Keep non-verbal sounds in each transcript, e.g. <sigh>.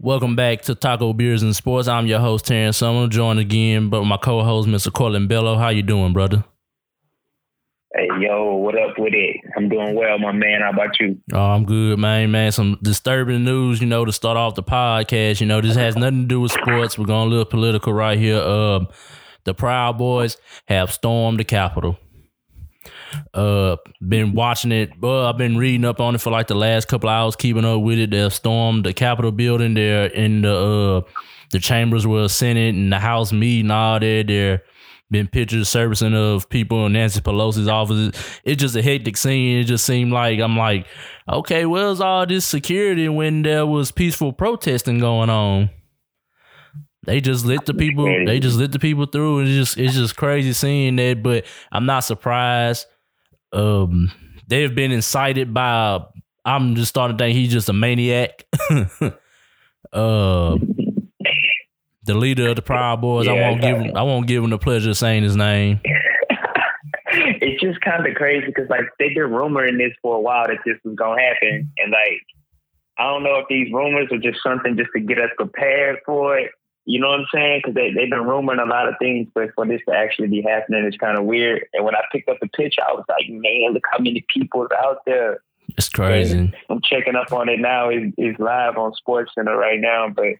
Welcome back to Taco Beers and Sports. I'm your host Terrence Summer, joined again but my co-host Mr. Corlin Bello. How you doing, brother? Hey yo, what up with it? I'm doing well, my man. How about you? Oh, I'm good, man. Man, some disturbing news, you know, to start off the podcast. You know, this has nothing to do with sports. We're going a little political right here. Um, the Proud Boys have stormed the Capitol. Uh, been watching it. Well, I've been reading up on it for like the last couple hours, keeping up with it. They've stormed the Capitol building. They're in the uh the chambers where the Senate and the House meet and all that. There been pictures surfacing of people in Nancy Pelosi's office. It's just a hectic scene. It just seemed like I'm like, okay, where's all this security when there was peaceful protesting going on? They just let the people. They just let the people through. It's just it's just crazy seeing that. But I'm not surprised um they've been incited by I'm just starting to think he's just a maniac. <laughs> uh the leader of the Proud Boys. Yeah, I won't give him I won't give him the pleasure of saying his name. <laughs> it's just kind of crazy because like they've been rumoring this for a while that this was gonna happen, and like I don't know if these rumors are just something just to get us prepared for it, you know what I'm saying? Because they, they've been rumoring a lot of things, but for this to actually be happening is kind of weird. And when I picked up the picture, I was like, man, look how many people are out there. It's crazy. And I'm checking up on it now. It's, it's live on Sports Center right now, but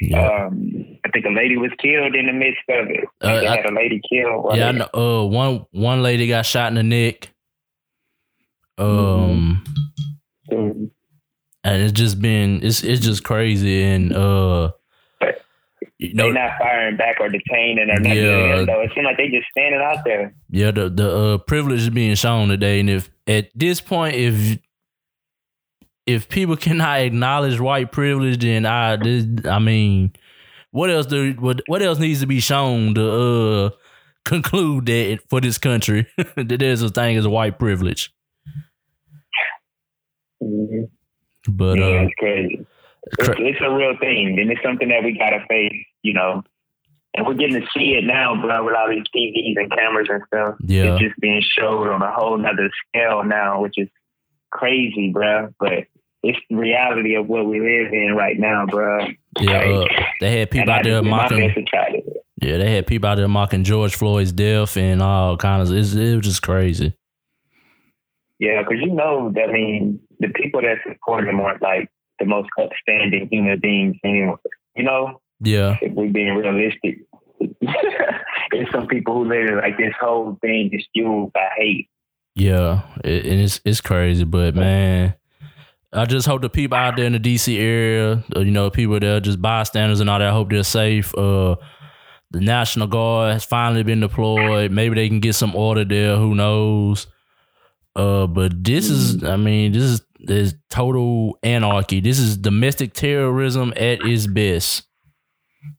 yeah. um, I think a lady was killed in the midst of it. Uh, they I, had a lady killed. Yeah, I know, uh, one one lady got shot in the neck. Um, mm-hmm. and it's just been it's it's just crazy and uh you know, they're not firing back or detaining or nothing. Yeah, though it seems like they just standing out there. Yeah, the the uh, privilege is being shown today, and if at this point, if if people <laughs> cannot acknowledge white privilege, then I this, I mean, what else do what what else needs to be shown to uh conclude that for this country <laughs> that there's a thing as white privilege. Mm-hmm. But yeah, uh, it's crazy. It's, it's, a real thing, and it's something that we gotta face. You know, and we're getting to see it now, bro, with all these TVs and cameras and stuff. Yeah, it's just being showed on a whole nother scale now, which is crazy, bro. But it's the reality of what we live in right now, bro. Yeah, uh, they had people out there mocking. Yeah, they had people out there mocking George Floyd's death and all kinds of. it was just crazy. Yeah, because you know, I mean, the people that support him aren't like the most upstanding human beings anyway. You know? Yeah. If we're being realistic. <laughs> There's some people who live like this whole thing is fueled by hate. Yeah, it, and it's it's crazy, but man, I just hope the people out there in the DC area, uh, you know, people that are just bystanders and all that, I hope they're safe. Uh, the National Guard has finally been deployed. Maybe they can get some order there. Who knows? Uh, but this is, I mean, this is there's total anarchy. This is domestic terrorism at its best.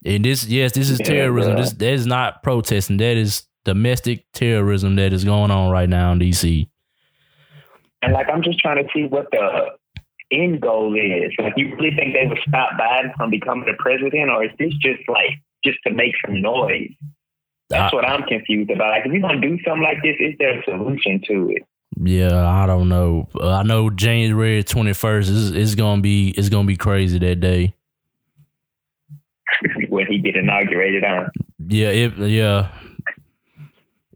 And this, yes, this is yeah, terrorism. This that is not protesting. That is domestic terrorism that is going on right now in DC. And like, I'm just trying to see what the end goal is. Like, you really think they would stop Biden from becoming the president, or is this just like just to make some noise? That's I, what I'm confused about. Like, if you're gonna do something like this, is there a solution to it? Yeah, I don't know. Uh, I know January twenty first is is gonna be it's gonna be crazy that day. <laughs> when he get inaugurated on. Yeah, if yeah,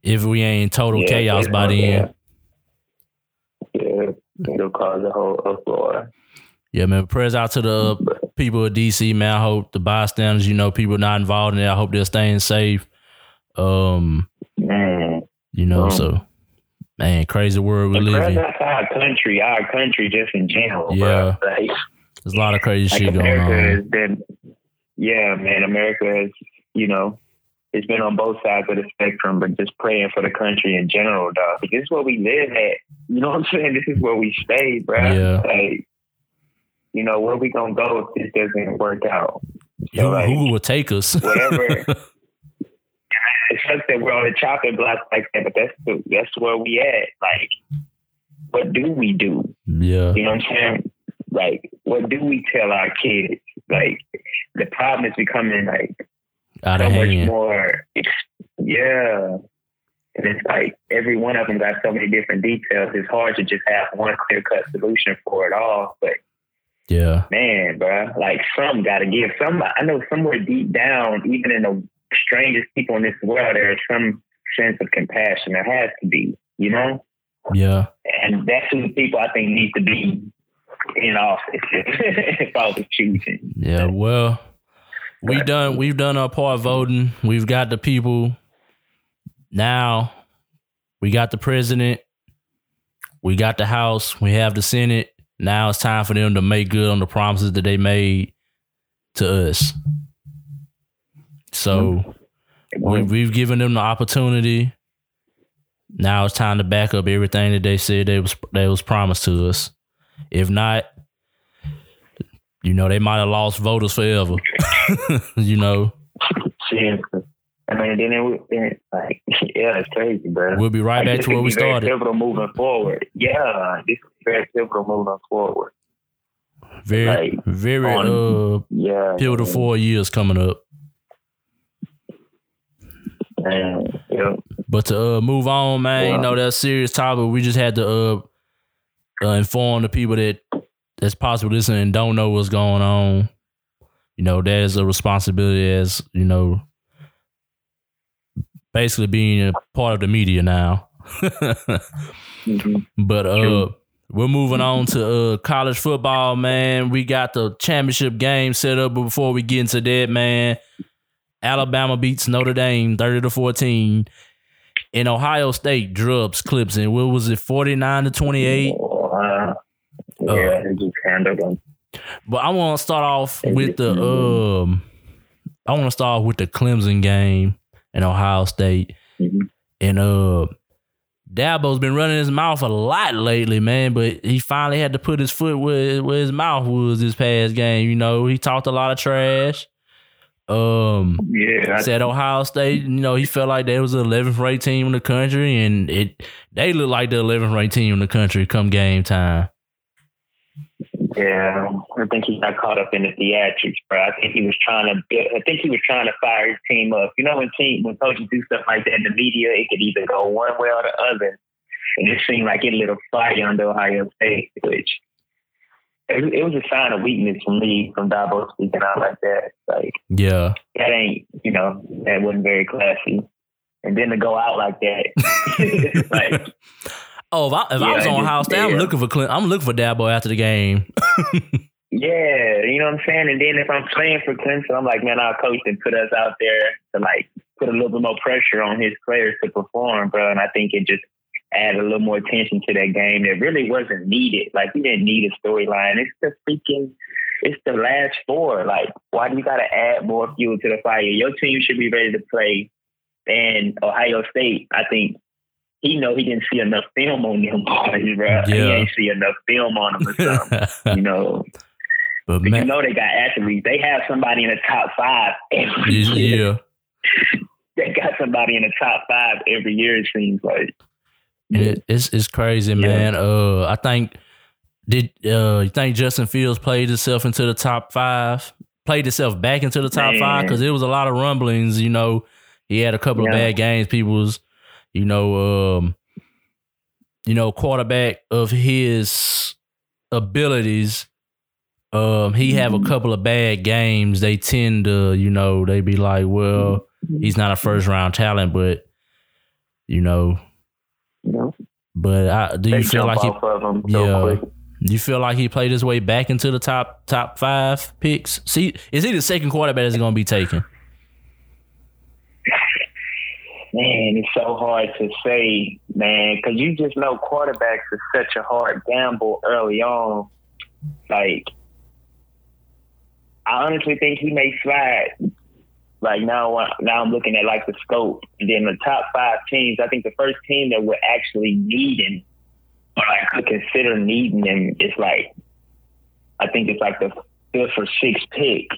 if we ain't total yeah, chaos by then. Yeah, it'll cause a whole uproar. Yeah, man. Prayers out to the people of DC, man. I hope the bystanders, you know, people not involved in it. I hope they're staying safe. Um, man. you know, um, so Man, crazy world we live in. Our country, our country, just in general. Yeah, bro. Like, there's a lot of crazy like shit going on. Been, yeah, man, America has, you know, it's been on both sides of the spectrum, but just praying for the country in general, dog. This is where we live at. You know what I'm saying? This is where we stay, bro. Yeah. Like, you know, where we gonna go if this doesn't work out? So, who, like, who will take us? whatever. <laughs> it sucks that we're on the chopping block like that, but that's the, that's where we at. Like, what do we do? Yeah, you know what I'm saying? Like, what do we tell our kids? Like, the problem is becoming like Out so much more. Yeah, and it's like every one of them got so many different details. It's hard to just have one clear cut solution for it all, but Yeah. Man, bro, like some got to give. Some I know somewhere deep down, even in the strangest people in this world, there is some sense of compassion. There has to be, you know. Yeah. And that's who the people I think need to be in office <laughs> if I was choosing. Yeah. Well, we done. We've done our part voting. We've got the people. Now, we got the president. We got the House. We have the Senate. Now it's time for them to make good on the promises that they made to us. So we, we've given them the opportunity. Now it's time to back up everything that they said they was they was promised to us. If not, you know they might have lost voters forever. <laughs> you know. Seriously. I mean, then it, then like, <laughs> yeah, it's crazy, bro. We'll be right Like, back to where we very started. Pivotal moving forward. Yeah, this is very pivotal moving forward. Very, like, very uh Yeah, pivotal man. four years coming up. Man, yeah. But to uh, move on, man, you know that's a serious topic. We just had to uh, uh, inform the people that that's possibly listening and don't know what's going on. You know, that is a responsibility as, you know, basically being a part of the media now. mm-hmm. <laughs> But uh we're moving on to uh, college football, man. We got the championship game set up, but before we get into that, man, Alabama beats Notre Dame 30 to 14. And Ohio State drubs Clemson. What was it, 49 to 28? Oh. Yeah, uh, just handle them. But I want to start off and with the mm-hmm. um. I want to start with the Clemson game and Ohio State, mm-hmm. and uh, Dabo's been running his mouth a lot lately, man. But he finally had to put his foot where, where his mouth was this past game. You know, he talked a lot of trash. Um Yeah, I- said Ohio State, you know, he felt like they was the 11th ranked team in the country and it they look like the 11th ranked team in the country come game time. yeah. I think he got caught up in the theatrics, bro. I think he was trying to. build- I think he was trying to fire his team up. You know, when team when coaches do stuff like that in the media, it could either go one way or the other. And it seemed like it lit a fire under Ohio State, which it, it was a sign of weakness from me from Dabo speaking out like that. Like Yeah. that ain't, you know, that wasn't very classy. And then to go out like that, <laughs> like <laughs> Oh, if I, if I was on Ohio State, I'm looking for Clint. I'm looking for Dabo after the game. <laughs> Yeah, you know what I'm saying? And then if I'm playing for Clemson, I'm like, man, our coach and put us out there to like put a little bit more pressure on his players to perform, bro. And I think it just added a little more attention to that game that really wasn't needed. Like we didn't need a storyline. It's the freaking it's the last four. Like, why do you gotta add more fuel to the fire? Your team should be ready to play. And Ohio State, I think he know he didn't see enough film on them <laughs> boys, bro. He ain't see enough film on them or something. <laughs> you know, but but you know they got athletes. They have somebody in the top five every year. yeah, <laughs> They got somebody in the top five every year. It seems like. And it, it's it's crazy, man. Uh, I think did uh you think Justin Fields played himself into the top five? Played himself back into the top five because it was a lot of rumblings. You know, he had a couple of bad games. People was, you know, um, you know, quarterback of his abilities. Um, he have a Mhm. couple of bad games. They tend to, you know, they be like, well, he's not a first round talent, but You know, but I, do they you feel like he, of them so Yeah. quick. you feel like he played his way back into the top top five picks? See, is he the second quarterback that's going to be taken? Man, it's so hard to say, man, because you just know quarterbacks is such a hard gamble early on. Like, I honestly think he may slide. Like now, uh, now I'm looking at like the scope, and then the top five teams. I think the first team that would actually need him, or like could consider needing him, is like, I think it's like the fifth or sixth pick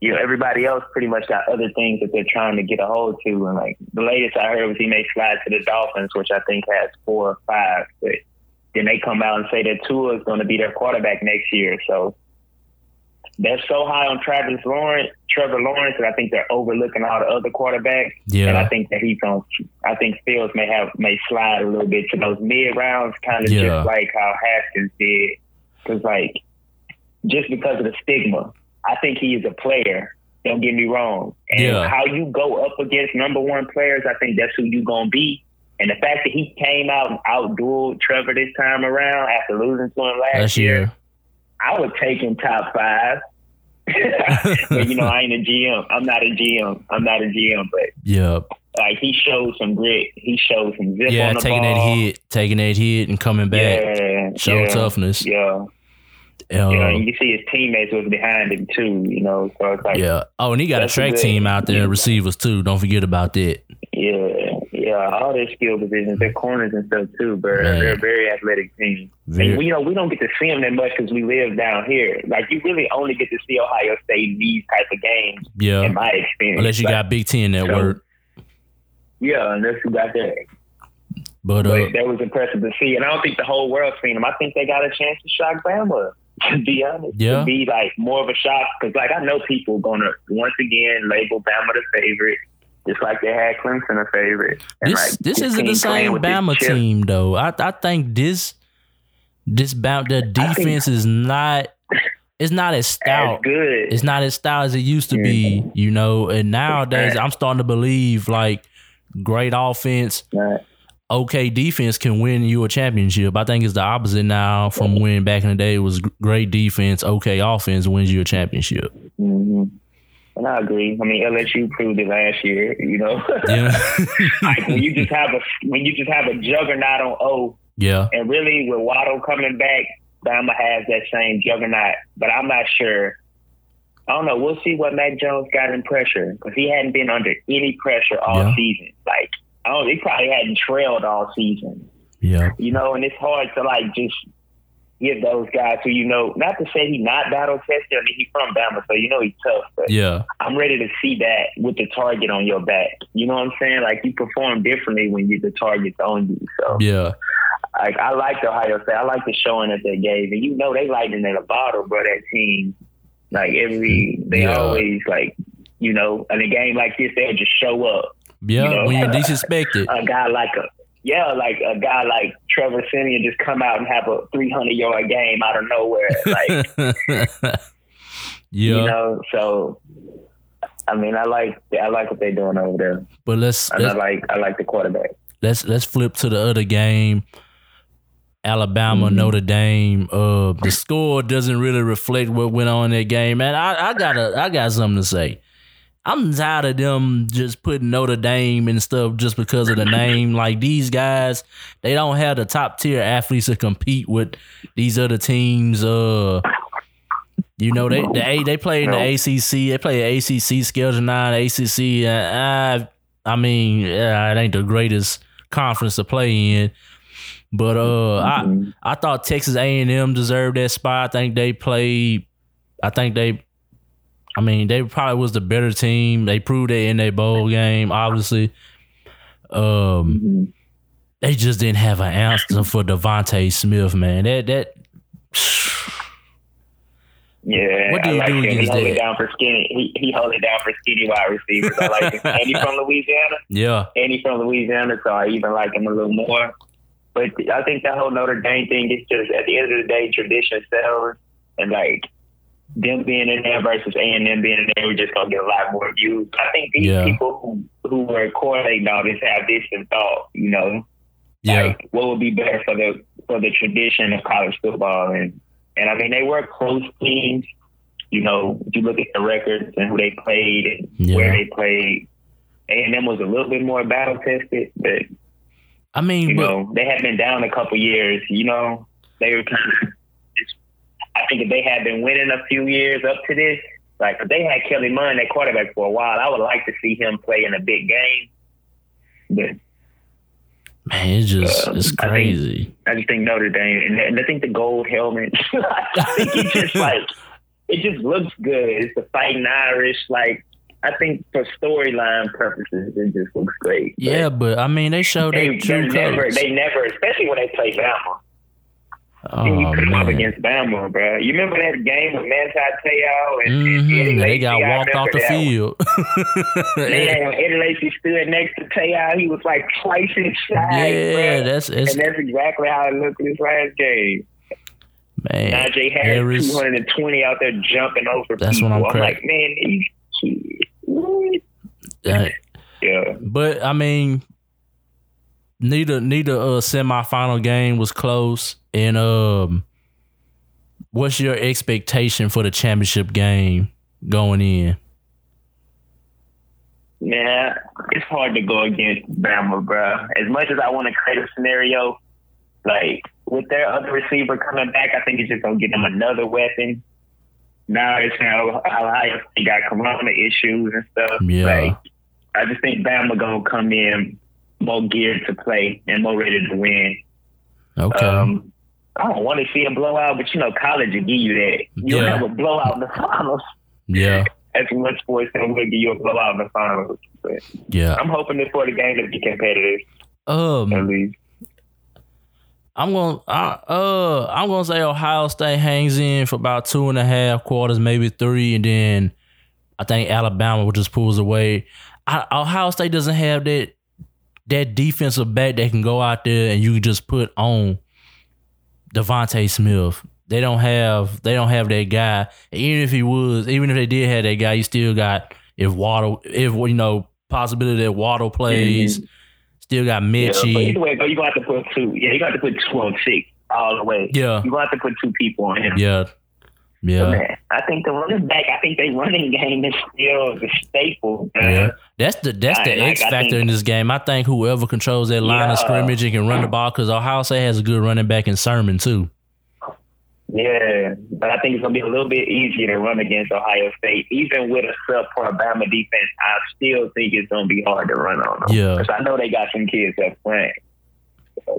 you know, everybody else pretty much got other things that they're trying to get a hold to. And like the latest I heard was he may slide to the Dolphins, which I think has four or five. But then they come out and say that Tua is going to be their quarterback next year. So they're so high on Travis Lawrence, Trevor Lawrence, that I think they're overlooking all the other quarterbacks. Yeah. And I think that he's on. I think Fields may have may slide a little bit to those mid rounds, kind of Yeah. just like how Haskins did. Because like just because of the stigma. I think he is a player. Don't get me wrong. And Yeah. how you go up against number one players, I think that's who you're gonna be. And the fact that he came out and outdueled Trevor this time around after losing to him last, Last year, year. I would take him top five. <laughs> but you know, I ain't a GM. I'm not a GM. I'm not a GM. But Yeah. like he showed some grit. He showed some zip Yeah, on the taking ball. that hit, taking that hit and coming back. Yeah, Show yeah, toughness. Yeah, Um, yeah. And you see his teammates was behind him too. You know, so it's like yeah. Oh, and he got a track team out there, receivers too. Don't forget about that. Yeah, yeah, all their skill positions, their corners and stuff too, but Man. they're a very athletic team. And we, you know, we don't get to see them that much because we live down here. Like you really only get to see Ohio State in these type of games, Yeah. in my experience. Unless you Like, got Big Ten so- network. yeah, unless you got that. But uh, But that was impressive to see, and I don't think the whole world's seen them. I think they got a chance to shock Bama. <laughs> To be honest, Yeah. to be like more of a shock because, like, I know people gonna once again label Bama the favorite, just like they had Clemson a favorite. And this like, this isn't the same Bama team though. I I think this this Bama the defense is not it's not as as stout. good. It's not as stout as it used to be, you know. And nowadays, I'm starting to believe like great offense, okay defense can win you a championship. I think it's the opposite now from when back in the day it was great defense, okay offense wins you a championship. hmm And I agree. I mean, LSU proved it last year. You know, <laughs> Yeah, <laughs> like when you just have a when you just have a juggernaut on O, yeah, and really with Waddle coming back, Bama has that same juggernaut. But I'm not sure. I don't know. We'll see what Mac Jones got in pressure because he hadn't been under any pressure all Yeah. season. Like I don't. He probably hadn't trailed all season. yeah, You know, and it's hard to like just give those guys who you know. Not to say he's not battle tested. I mean, he's from Bama, so you know he's tough. But yeah, I'm ready to see that with the target on your back. You know what I'm saying? Like you perform differently when you the target's on you. So yeah. like I like Ohio State. I like the showing that they gave, and you know they lightning in a bottle, bro. That team, like every they Yeah. always like you know in a game like this they'll just show up. Yeah, You know? when you least expect it. A guy like a yeah, like a guy like Trey Sermon just come out and have a 300 yard game out of nowhere. Like <laughs> yeah, you know, so. I mean, I like I like what they're doing over there, but let's and I let's, like I like the quarterback. let's let's flip to the other game. Alabama, Mhm. Notre Dame. Uh, the score doesn't really reflect what went on in that game, man. I, I got a, I got something to say. I'm tired of them just putting Notre Dame and stuff just because of the name. Like these guys, they don't have the top tier athletes to compete with these other teams. Uh, you know they they they play in the ACC. They play ACC schedule nine. ACC. Uh, I I mean, yeah, it ain't the greatest conference to play in. But uh, I Mhm. I thought Texas A and M deserved that spot. I think they played. I think they. I mean, they probably was the better team. They proved it in their bowl game. Obviously, um, they just didn't have an answer for DeVonta Smith. Man, that that. Yeah, What do I you like do him. He hold it down for skinny. He he hold it down for skinny wide receivers. I like him. <laughs> and he from Louisiana. Yeah, And he from Louisiana, so I even like him a little more. But I think that whole Notre Dame thing is just at the end of the day, tradition sells, and like them being in there versus A and M being in there, we're just gonna get a lot more views. I think these Yeah. people who who were correlating all this have this in thought. You know, yeah, like what would be better for the for the tradition of college football and and I mean they were close teams. You know, if you look at the records and who they played and Yeah. where they played, A and M was a little bit more battle tested, but I mean, you but, know they had been down a couple years. You know, they were kind of. I think if they had been winning a few years up to this, like if they had Kellen Mond at quarterback for a while, I would like to see him play in a big game. But man, it's just Uh, it's I think- crazy. I just think Notre Dame, and, and I think the gold helmet. <laughs> I think it just <laughs> like it just looks good. It's the fighting Irish. Like I think for storyline purposes, it just looks great. But Yeah, but I mean, they showed they, their they true never, colors. they never, especially when they play Bama. Oh and you come up against Bama, bro. You remember that game with Manti Te'o and, and Eddie hmm they got walked off the field. <laughs> Man, Eddie Lacy stood next to Te'o, he was like twice his size. yeah, bro. that's and that's exactly how it looked in this last game. Man, Najee Harris, Harris. 220 out there jumping over That's people. what I'm I'm like, man, these kids. what? uh, Yeah. but I mean, neither neither uh semifinal game was close. And um, what's your expectation for the championship game going in? Man, it's hard to go against Bama, bro. As much as I want to create a scenario, like with their other receiver coming back, I think it's just gonna get them another weapon. Now it's how Ohio State got corona issues and stuff. Yeah. Like, I just think Bama gonna come in more geared to play and more ready to win. Okay. Um, I don't want to see a blowout, but you know, college will give you that. You'll Yeah. have a blowout in the finals. yeah. That's what sports center will give you a blowout in the finals. But Yeah. I'm hoping this for the game to be competitive at Um, least. I'm gonna I, uh I'm gonna say Ohio State hangs in for about two and a half quarters, maybe three, and then I think Alabama will just pulls away. I, Ohio State doesn't have that that defensive back that can go out there and you can just put on DeVonta Smith. They don't have they don't have that guy. Even if he was, even if they did have that guy, you still got if Waddle if you know possibility that Waddle plays, still got Yeah, but either way, though, you got to put two. Yeah, you got to put two on six all the way. Yeah. You got to put two people on him. Yeah. Yeah. man, I think the running back. I think the running game is still the staple. man. Yeah. That's the that's the I- X factor think- in this game. I think whoever controls that line of scrimmage and can run the ball because Ohio State has a good running back in Sermon too. Yeah, but I think it's gonna be a little bit easier to run against Ohio State, even with a subpar Bama defense. I still think it's gonna be hard to run on them. Yeah. because I know they got some kids that playing.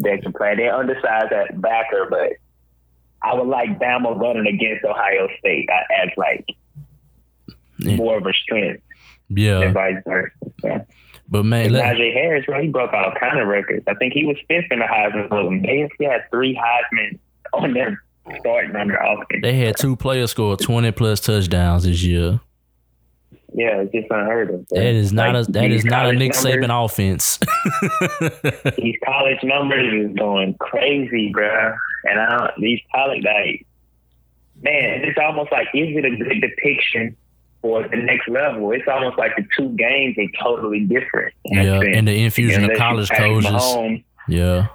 They can play. They're undersized at backer, but I would like Bama running against Ohio State as like Yeah. more of a strength Yeah. vice versa. But man, and let, Najee Harris, bro, he broke all kind of records. I think he was fifth in the Heisman voting. They had three Heisman on their starting their offense. they had two players score twenty plus touchdowns this year. Yeah, it's just unheard of. bro. That is not Like, a that is not a Nick numbers- Saban offense. <laughs> These college numbers is going crazy, bro. And I don't, these college, like, man, it's almost like is it a good depiction for the next level? It's almost like the two games are totally different. yeah, and the infusion of Unless college coaches. Mahomes, Yeah,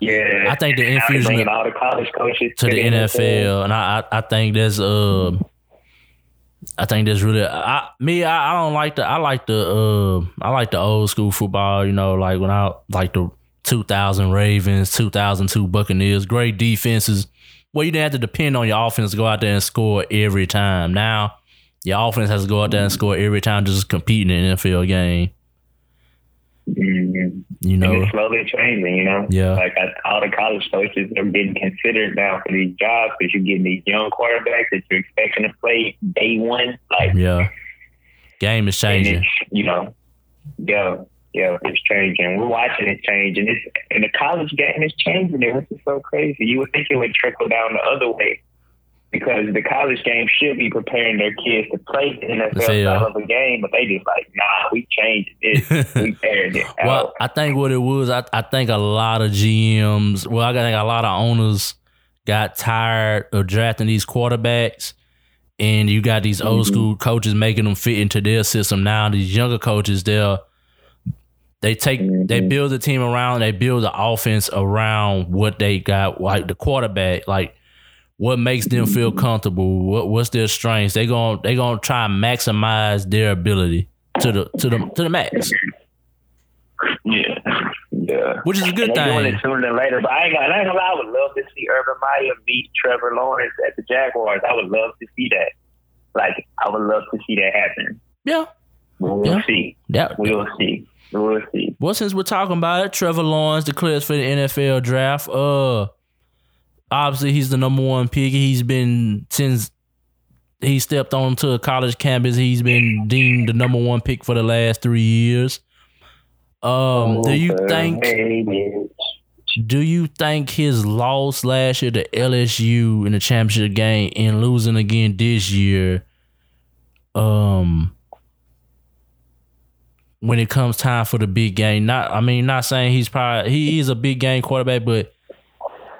yeah, I think the infusion of- all the college coaches to the NFL, and I I, I think that's uh, I think that's really I me I, I don't like the I like the uh I like the old school football. You know, like when I like the 2000 Ravens, 2002 Buccaneers, great defenses. Well, you didn't have to depend on your offense to go out there and score every time. Now, your offense has to go out there and score every time just competing in an NFL game. Mhm. You And know, it's slowly changing, you know. Yeah. Like I, all the college coaches are getting considered now for these jobs because you're getting these young quarterbacks that you're expecting to play day one. Like, yeah, game is and changing. you know, yeah, yeah, it's changing. We're watching it change, and it's and the college game is changing. It, which is so crazy. You would think it would trickle down the other way. Because the college game should be preparing their kids to play the NFL Say, uh, style of a game, but they just like, nah, we changed it. <laughs> we aired it out. Well, I think what it was, I, I think a lot of GMs, well, I think a lot of owners got tired of drafting these quarterbacks, and you got these old Mhm. school coaches making them fit into their system. Now these younger coaches, they're they take they Mhm. build the team around, they build the offense around what they got, like the quarterback, like what makes them feel comfortable, what what's their strengths. They going they gonna try and maximize their ability to the to the to the max, Yeah, yeah. which is a good And they doing thing. it sooner than later. But I ain't gonna, I ain't gonna lie. I would love to see Urban Meyer beat Trevor Lawrence at the Jaguars. I would love to see that. Like, I would love to see that happen. Yeah, We'll Yeah. see. that We'll see. We'll see. Well, since we're talking about it, Trevor Lawrence declares for the NFL draft. Uh, obviously he's the number one pick. He's been since he stepped onto a college campus. He's been deemed the number one pick for the last three years. Um, do you think? Do you think his loss last year to LSU in the championship game and losing again this year, um, when it comes time for the big game, not I mean, not saying he's probably he is a big game quarterback, but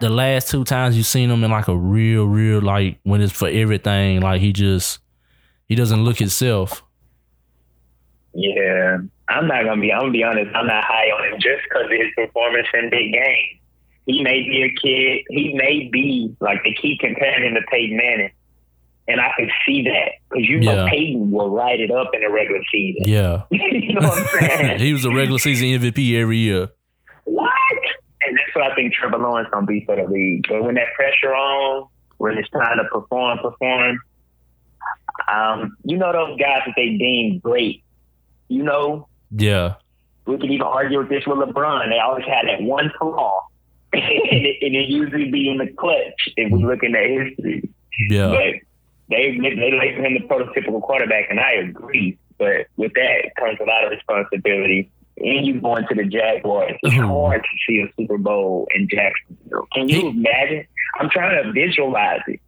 the last two times you've seen him in like a real, real like when it's for everything, like he just he doesn't look himself. Yeah, I'm not gonna be. I'm gonna be honest. I'm not high on him just because of his performance in big games. He may be a kid. He may be like they keep comparing him to Peyton Manning, and I can see that because you know Yeah. Peyton will light it up in the regular season. Yeah, <laughs> you know what I'm saying? <laughs> he was a regular season MVP every year. what? What I think Trevor Lawrence gonna be for the league. But when that pressure on, when it's time to perform, perform. Um, you know those guys that they deem great. You know, Yeah, we could even argue with this with LeBron. They always had that one flaw, <laughs> and, it, and it usually be in the clutch if we're looking at history. yeah, But they they label him the prototypical quarterback, and I agree. But with that comes a lot of responsibility. And you going to the Jaguars, it's Mhm. hard to see a Super Bowl in Jacksonville. Can you He- imagine? I'm trying to visualize it.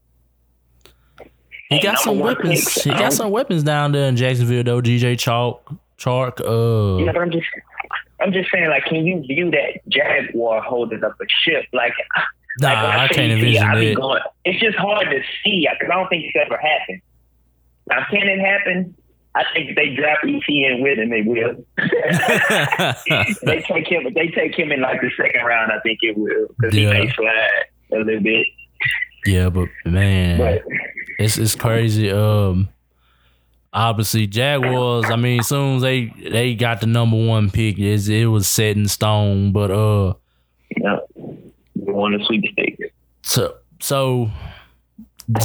he And got some weapons. picks, He got um, some weapons down there in Jacksonville though. DJ Chalk, Chark. Uh, You know, I'm just, I'm just saying, like, can you view that Jaguar holding up a ship? Like, nah, like, when I can't envision I it. Going, it's just hard to see because I don't think it's ever happened. Now, can it happen? I think if they draft ETN with him, they will. <laughs> they take him, they take him in like the second round, I think it will because Yeah. he may slide a little bit. yeah, but man, But It's it's crazy. Um, obviously Jaguars. I mean, as soon as they they got the number one pick, is it was set in stone. But uh, you know, we won the sweepstakes. so so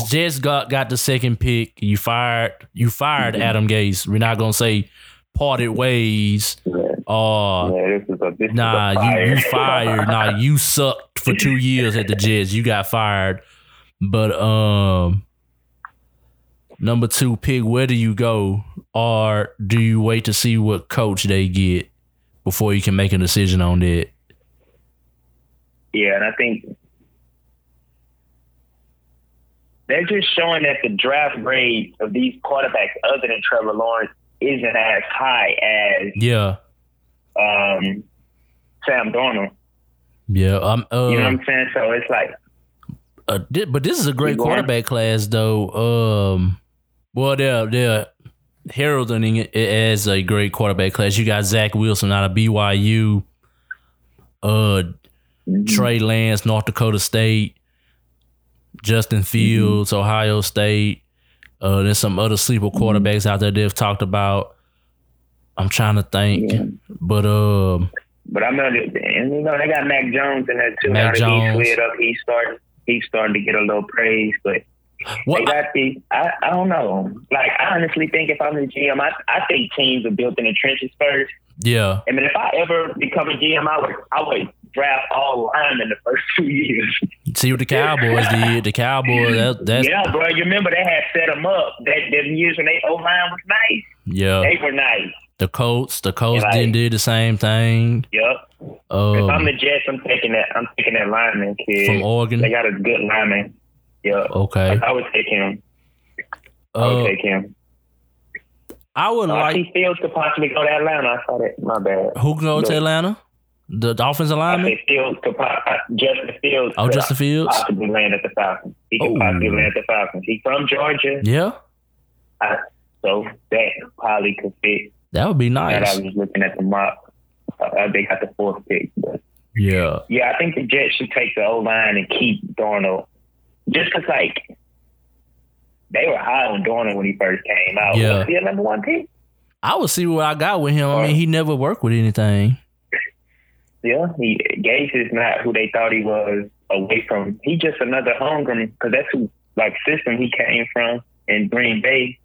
just got got the second pick. You fired you fired Adam Gase. We're not gonna say parted ways. Uh, yeah, this is a this nah, is a you you fired. nah, you sucked for two years at the Jets. You got fired. But um, number two pick, where do you go, or do you wait to see what coach they get before you can make a decision on that? Yeah, and I think they're just showing that the draft grade of these quarterbacks, other than Trevor Lawrence, isn't as high as Yeah, um, Sam Darnold. yeah. Um, uh, You know what I'm saying? So it's like, uh, but this is a great quarterback class, though. Um, well, they're they're heralding it as a great quarterback class. You got Zach Wilson out of BYU, uh, Trey Lance, North Dakota State, Justin Fields, Ohio State. Uh, there's some other sleeper quarterbacks out there they've talked about. I'm trying to think, Yeah. but um, but I'm not, and you know, they got Mac Jones in there too. Mac Jones. he's up, he's starting, he's starting to get a little praise, but what? they got the, I, I don't know. Like, I honestly think if I'm the GM, I, I think teams are built in the trenches first. yeah, I mean, if I ever become a GM, I would I would draft all linemen the first <laughs> two years. see what the Cowboys did. The Cowboys, that, that's yeah, bro. You remember they had set them up. That them years when they O line was nice. yeah. They were nice. The Colts, the Colts Like- didn't do the same thing. Yep. if Um, I'm the Jets, I'm taking that. I'm taking that lineman kid. from Oregon. They got a good lineman. Yep. Okay. I would take him. I would Uh, take him. I would I like He Fields could possibly go to Atlanta. I saw that. My bad. who can go to. Atlanta? The Dolphins I alignment? say Fields could po- uh, Justin Fields. Oh, could Justin Fields. possibly land at the Falcons. He could Oh. possibly land at the Falcons. He's from Georgia. Yeah, I, so that probably could fit. that would be And I nice. was looking at the mock. Uh, they got the fourth pick, but Yeah, yeah, I think the Jets should take the O line and keep Darnold, just because like they were high on Darnold when he first came out. Yeah. was he a number one pick? I would see what I got with him. I mean, he never worked with anything. Yeah, he Gase is not who they thought he was. Away from he just another homegrown because that's who like system he came from in Green Bay.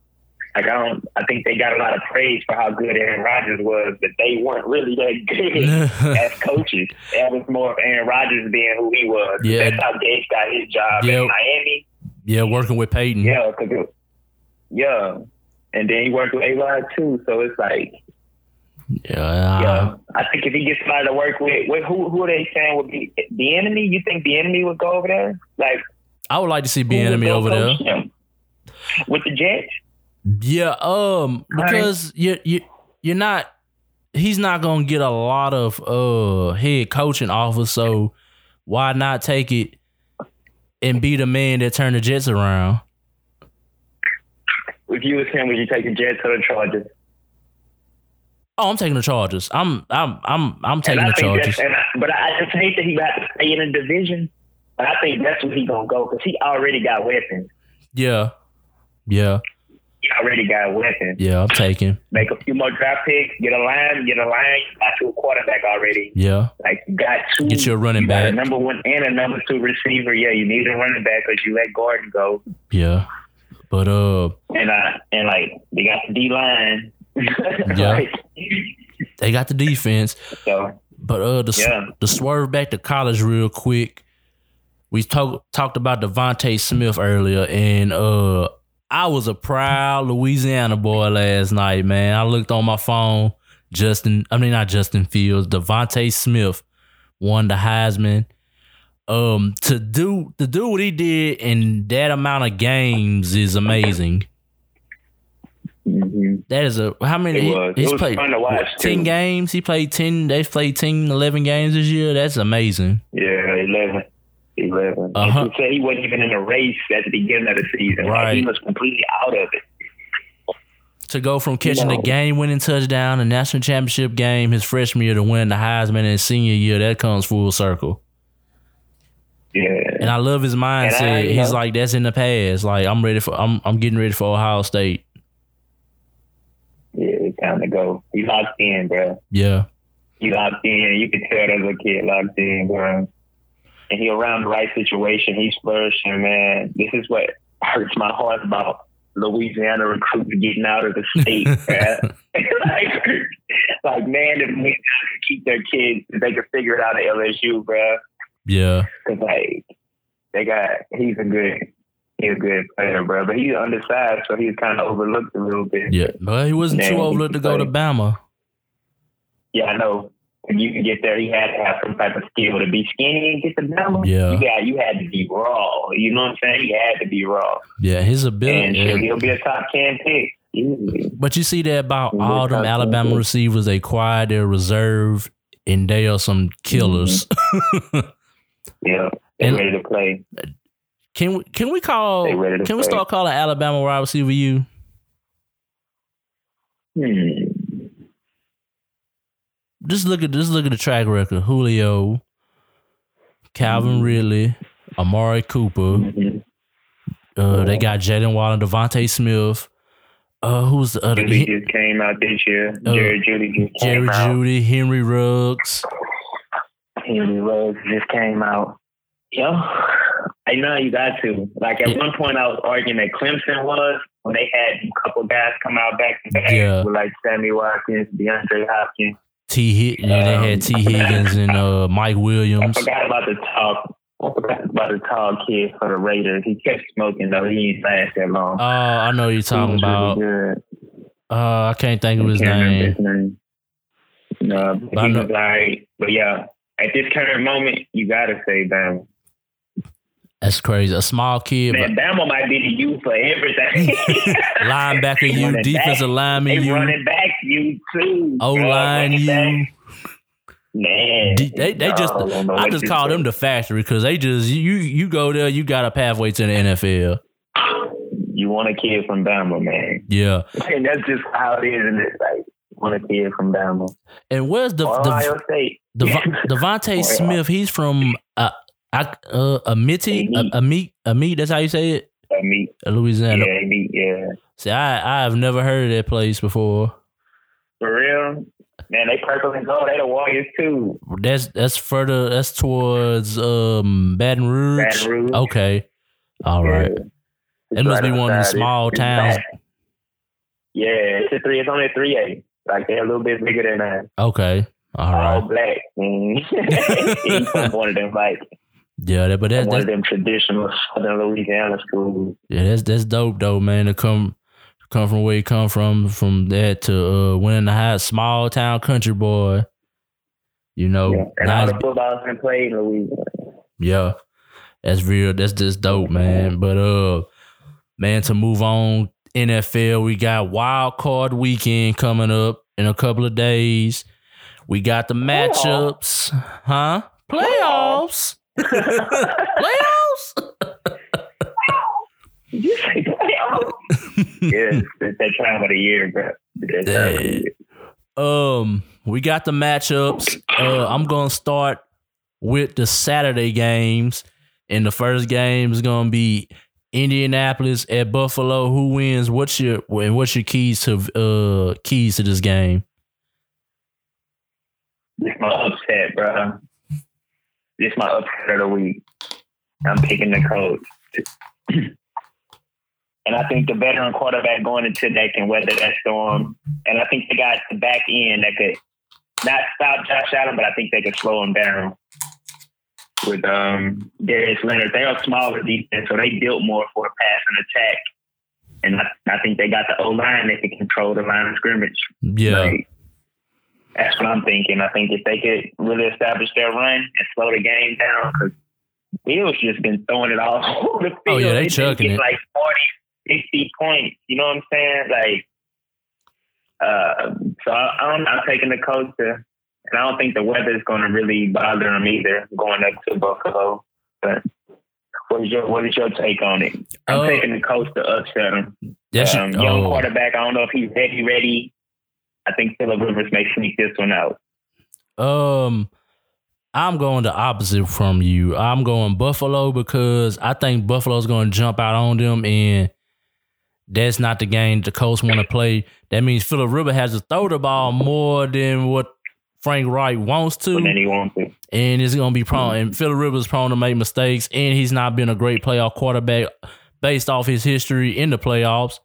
Like I don't, I think they got a lot of praise for how good Aaron Rodgers was, but they weren't really that good. <laughs> as coaches. That was more of Aaron Rodgers being who he was. Yeah. That's how Gase got his job Yeah. in Miami. yeah, working with Peyton. Yeah, cause it, yeah. And then he worked with A-Rod too. So it's like, Yeah, yeah. I think if he gets somebody to work with, with who who are they saying would be the enemy? You think Bieniemy would go over there? Like I would like to see Bieniemy over there. him? With the Jets? Yeah, um, because you you you're not. He's not gonna get a lot of uh head coaching offers. So why not take it and be the man that turned the Jets around? If you was him, would you take the Jets or the Chargers? Oh, I'm taking the Chargers. I'm I'm I'm I'm taking the Chargers. I, but I just hate that he got to stay in a division. But I think that's where he gonna go because he already got weapons. Yeah, yeah. He already got weapons. Yeah, I'm taking. Make a few more draft picks. Get a line. Get a line. You got you a quarterback already. Yeah. Like you got two. Get your running you back. a number one and a number two receiver. Yeah, you need a running back because you let Gordon go. Yeah. But uh. And uh and like they got the D line. Yeah. <laughs> they got the defense. So. But uh, the yeah. the swerve back to college real quick. We talked talked about DeVonta Smith earlier, and uh, I was a proud Louisiana boy last night, man. I looked on my phone. Justin, I mean not Justin Fields, DeVonta Smith won the Heisman. Um, to do to do what he did in that amount of games is amazing. Mm-hmm. That is a how many? It He, he's it played watch, ten too. games. He played ten. They've played 10, 11 games this year. That's amazing. Yeah, eleven. 11. Uh-huh. He said he wasn't even in a race at the beginning of the season. Like, Right. he was completely out of it. To go from catching No. the game winning touchdown, the national championship game, his freshman year to win the Heisman in his senior year, that comes full circle. Yeah. And I love his mindset. I, He's know- like, that's in the past. Like I'm ready for. I'm I'm getting ready for Ohio State. Time to go. He locked in, bro. Yeah, He locked in. You could tell there's a kid locked in, bro. And he around the right situation. He's flourishing, man. This is what hurts my heart about Louisiana recruits getting out of the state, <laughs> like, <laughs> like, man, if we could keep their kids, if they could figure it out at LSU, bro. yeah, Cause like they got, he's a good, he's a good player, bro. But he's undersized, so he's kind of overlooked a little bit. yeah. But he wasn't too overlooked to go to. Bama. Yeah, I know. If you can get there, he had to have some type of skill to be skinny and get the number. Yeah. you got, you had to be raw. You know what I'm saying? He had to be raw, Yeah, his and ability. shit, he'll be a top ten pick. But you see that about all them Alabama receivers, they quiet, they're reserved, and they are some killers. Mm-hmm. <laughs> Yeah, they And- ready to play. Can we can we call They ready to can we start calling Alabama wide receiver you? Hmm. Just look at just look at the track record. Julio, Calvin Mhm. Ridley, Amari Cooper. Mhm. Uh, they got Jaylen Waddle, DeVonta Smith. Uh, who's the other? Jeudy just came out this year. Uh, Jerry Jeudy just Jerry came out. Jeudy, Henry Ruggs. Henry Ruggs just came out. Yo, I know you got to. Like at Yeah. one point, I was arguing that Clemson was when they had a couple guys come out back to back Yeah. with like Sammy Watkins, DeAndre Hopkins. T. Hit, yeah, they had Um, Tee Higgins and uh, Mike Williams. I forgot about the. I forgot about the tall kid for the Raiders. He kept smoking though. He ain't last that long. Oh, I know you're talking about. really. Uh, I can't think of his name. his name. No, but he know- was alright. But yeah, at this current moment, you gotta say Bama. That's crazy. A small kid, Man, Bama might be the you for everything. <laughs> linebacker you, defensive back. lineman They you, running back you too. O-line you. Man, D- They they just I I just call them the factory because they just you you go there you got a pathway to the NFL. You want a kid from Bama, man. Yeah, And that's just how it is in this like want a kid from Bama. and where's the Ohio the State. Dev- DeVonta <laughs> Smith? He's from uh, I, uh Amity, Amite. Amite, Amite. That's how you say it, I Uh, Louisiana. yeah, he- yeah. See, I I've never heard of that place before. For real? Man, they purple and gold. They the Warriors too. That's that's further. That's towards um Baton Rouge. Baton Rouge. Okay, all right. Yeah. It must be one of outside. small It's- towns. Yeah, it's a three. It's only a three A. Like they're a little bit bigger than that. Okay, all All right. black. Mm. He's from one of them like Yeah, that, but that's one of them traditional Southern Louisiana schools. yeah, that's that's dope though, man. To come come from where you come from, from that to uh, winning the high small town country boy. You know, Yeah. And all nice- the football's been played in Louisiana. Yeah, that's real. That's just dope, man. But uh, man, to move on, NFL, we got wild card weekend coming up in a couple of days. We got the matchups, huh? Playoffs. <laughs> Playoffs? Did you say playoffs? <laughs> yes, it's that time of the year, bro. That time of the year. Um, we got the matchups. Uh, I'm gonna start with the Saturday games, and the first game is gonna be Indianapolis at Buffalo. Who wins? What's your and what's your keys to uh keys to this game? This my upset, bro. This my upset of the week. I'm picking the Colts. <clears throat> and I think the veteran quarterback going into that can weather that storm. And I think they got the back end that could not stop Josh Allen, but I think they could slow him down with um, Darius Leonard. They're a smaller defense, so they built more for a pass and attack. And I, I think they got the O line that can control the line of scrimmage. Yeah. Like, that's what I'm thinking. I think if they could really establish their run and slow the game down, because Bill's just been throwing it all <laughs> over the field. Oh, yeah, they chucking it. Like 40, 60 points. You know what I'm saying? Like, uh, so I, I don't, I'm taking the Colts to, and I don't think the weather is going to really bother them either going up to Buffalo. But what is your what is your take on it? I'm Uh, taking the Colts to upset them. That's um, young oh, quarterback. I don't know if he's ready. Ready. I think Philip Rivers may sneak this one out. Um, I'm going the opposite from you. I'm going Buffalo because I think Buffalo's going to jump out on them, and that's not the game the Colts want to play. That means Philip Rivers has to throw the ball more than what Frank Reich wants to, then he wants to. and it's going to be prone. And Philip Rivers is prone to make mistakes, and he's not been a great playoff quarterback based off his history in the playoffs.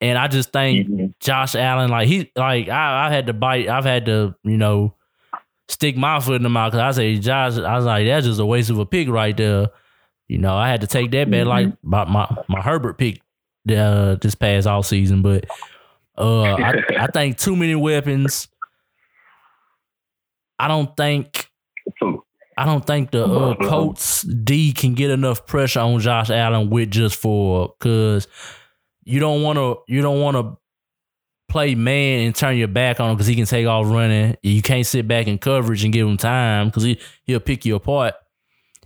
And I just think Mhm. Josh Allen, like he, like I, I had to bite. I've had to, you know, stick my foot in the mouth because I say Josh. I was like, that's just a waste of a pick right there. You know, I had to take that bet like my my, my Herbert pick uh, this past off season, but uh, I, I <laughs> think too many weapons. I don't think I don't think the uh, Colts D can get enough pressure on Josh Allen with just four because you don't want to you don't want to play man and turn your back on him because he can take off running. You can't sit back in coverage and give him time because he he'll pick you apart.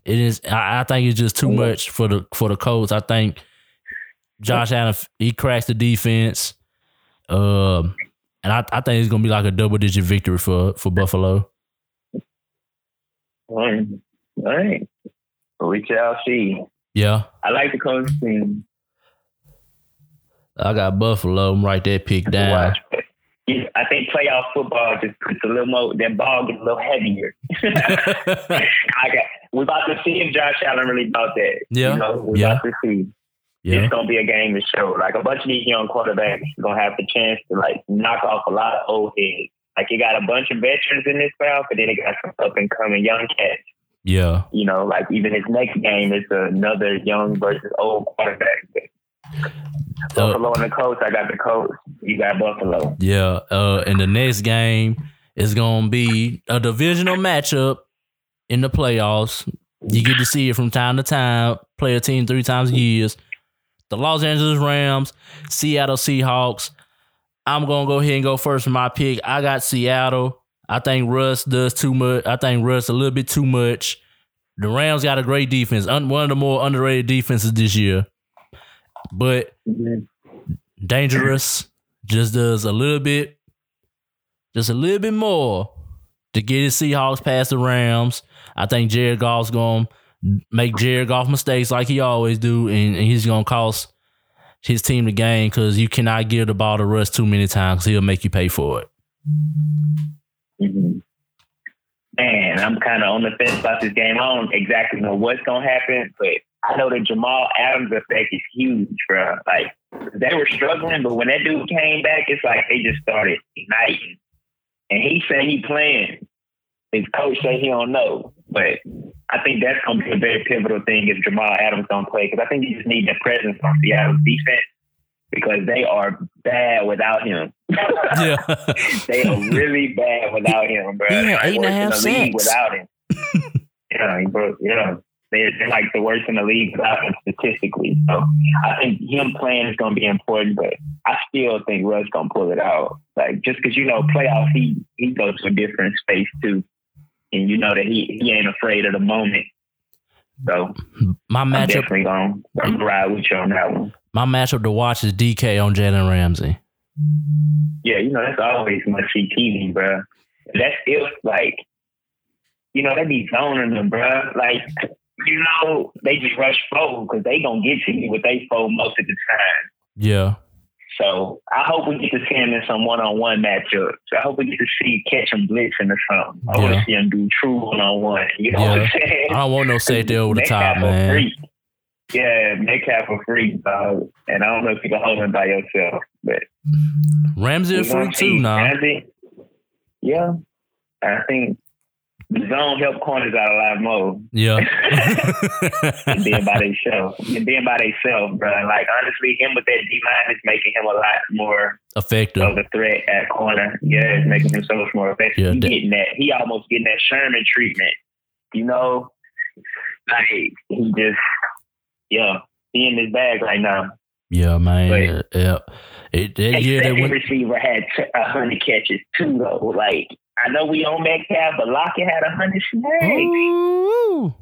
It is I, I think it's just too much for the for the Colts. I think Josh Allen he cracks the defense, um, and I, I think it's gonna be like a double digit victory for for Buffalo. all right. All right. We shall see. Yeah. I like the Colts team I got Buffalo. I'm write that pick down. yeah, I think playoff football just puts a little more, that ball gets a little heavier. <laughs> I got, we're about to see if Josh Allen really about that. Yeah. You know, we're Yeah. about to see. yeah. It's gonna be a game to show. Like a bunch of these young quarterbacks gonna have the chance to like knock off a lot of old heads. Like you got a bunch of veterans in this playoff, but then you got some up and coming young cats. Yeah. You know, like even his next game is another young versus old quarterback. Uh, Buffalo and the Colts, I got the Colts. You got Buffalo. yeah. Uh, and the next game is going to be a divisional matchup in the playoffs. You get to see it from time to time. Play a team three times a year. The Los Angeles Rams, Seattle Seahawks. I'm going to go ahead and go first for my pick. I got Seattle. I think Russ does too much. I think Russ a little bit too much. The Rams got a great defense, un- one of the more underrated defenses this year. But dangerous. Just does a little bit, just a little bit more to get his Seahawks past the Rams. I think Jared Goff's gonna make Jared Goff mistakes like he always do, and, and he's gonna cost his team the game because you cannot give the ball to Russ too many times. He'll make you pay for it. hmm Man, I'm kind of on the fence about this game. I don't exactly know what's gonna happen, but I know the Jamal Adams effect is huge, bro. Like they were struggling, but when that dude came back, it's like they just started igniting. And he said he playing. His coach said he don't know, but I think that's gonna be a very pivotal thing if Jamal Adams don't play because I think you just need the presence on Seattle's defense because they are bad without him. <laughs> Yeah, <laughs> they are really bad without him, bro. He had They're eight and a worse in half the league sacks. without him. <laughs> yeah, he broke. Yeah, they're, they're like the worst in the league statistically. So I think him playing is going to be important, but I still think Russ going to pull it out. Like just because you know playoffs, he he goes to a different space too, and you know that he he ain't afraid of the moment. So My I'm matchup, definitely gonna, I'm gonna ride with you on that one. my matchup to watch is DK on Jalen Ramsey. Yeah, you know that's always my TV, bro. That's if like, you know, they be zoning them, bro. Like, you know, they just rush forward because they gonna get to you with they fold most of the time. Yeah, So I hope we get to see him in some one-on-one matchups. I hope we get to see catch him blitzing or something. I want to see him do true one-on-one. You know what I'm saying? I don't want no safety over the top, man. Yeah, Metcalf a freak, dog. And I don't know if you can hold him by yourself, but Ramsey a freak too now. Ramsey, Yeah, I think zone help corners out a lot more Yeah. <laughs> and being by themselves. And being by themselves, bro. Like honestly, him with that D line is making him a lot more Effective. of a threat at corner. Yeah, it's making him so much more effective. Yeah, he that- getting that. He almost getting that Sherman treatment. You know, like he just, yeah, he in his bag right now. Yeah, man. Wait. Yeah. It, that year they second went. receiver had t- a hundred catches too, though. Like I know we on Metcalf, but Lockett had a hundred snags.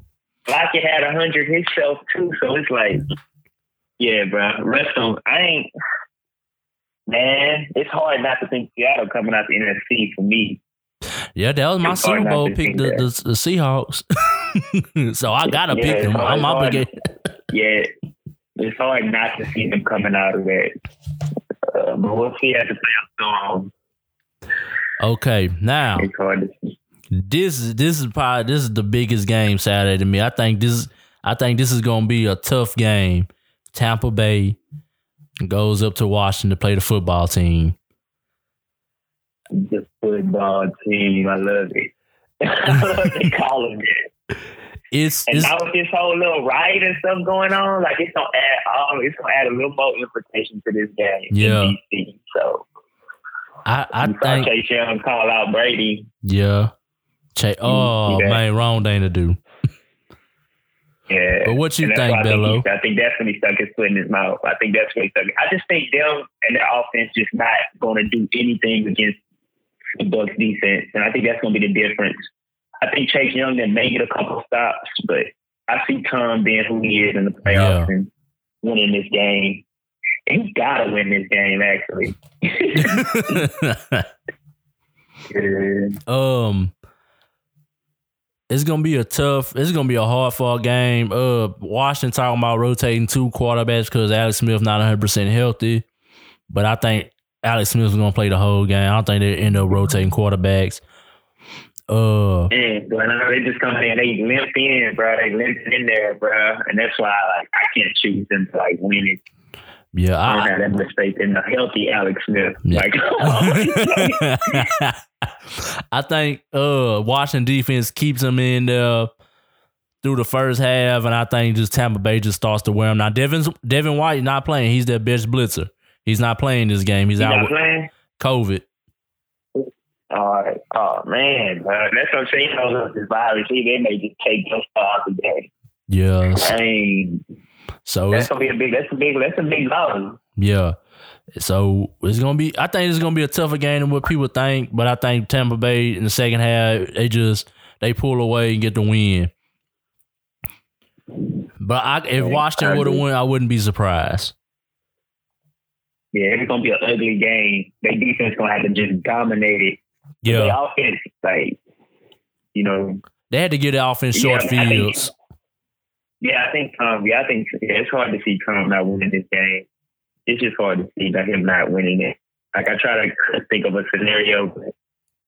Lockett had a hundred himself too. So it's like, yeah, bro. Rest on. I ain't. Man, it's hard not to think Seattle coming out the NFC for me. Yeah, that was my It's Super Bowl pick, the, the, the Seahawks. <laughs> so I gotta Yeah, pick them. hard- I'm obligated. Yeah, it's hard not to see them coming out of that. Uh, but we'll see as the playoffs on. Okay, now It's hard to see. this is this is probably this is the biggest game Saturday to me. I think this I think this is gonna be a tough game. Tampa Bay goes up to Washington to play the football team. The football team, I love it. <laughs> I love they calling it. It's, And it's now with this whole little riot and stuff going on, like it's gonna add all it's gonna add a little more implication to this game. in Yeah. DC. So I I you think Chase Young call out Brady. yeah. Che- oh that? man, wrong thing to do. <laughs> Yeah. But what you think, I Bello? I think that's when he stuck his foot in his mouth. I think that's when he stuck. I just think them and their offense just not going to do anything against the Bucs defense, and I think that's going to be the difference. I think Chase Young then may get a couple stops, but I see Tom being who he is in the playoffs Yeah. and winning this game. And he got to win this game, actually. <laughs> Um it's gonna be a tough it's gonna be a hard fought game uh washington talking about rotating two quarterbacks because alex smith not 100% healthy but i think alex Smith smith's gonna play the whole game i don't think they end up rotating quarterbacks uh Man, but they just come in, they limp in, bro. They limp in there, bro, and that's why like I can't choose them to like win it. Yeah I I, have that mistake in the healthy Alex Smith. Yeah. Like, <laughs> <laughs> I think uh Washington defense keeps them in there through the first half, and I think just Tampa Bay just starts to wear them. Now Devin Devin White not playing; he's their best blitzer. He's not playing this game. He's you out not with playing? COVID. All right. Oh man, bro. that's what I'm saying. Know, this virus, he they may just take your star today. Yes. Dang, So that's gonna be a big. That's a big. That's a big loss. yeah. So it's gonna be. I think it's gonna be a tougher game than what people think. But I think Tampa Bay in the second half they just they pull away and get the win. But I, if Washington would have won, I wouldn't be surprised. Yeah, it's gonna be an ugly game. Their defense gonna have to just dominate it. Yeah, Their offense, like, you know, they had to get it off in short Yeah, fields. Yeah, I think um yeah, I think yeah, it's hard to see Tom not winning this game. It's just hard to see that him not winning it. Like I try to think of a scenario, but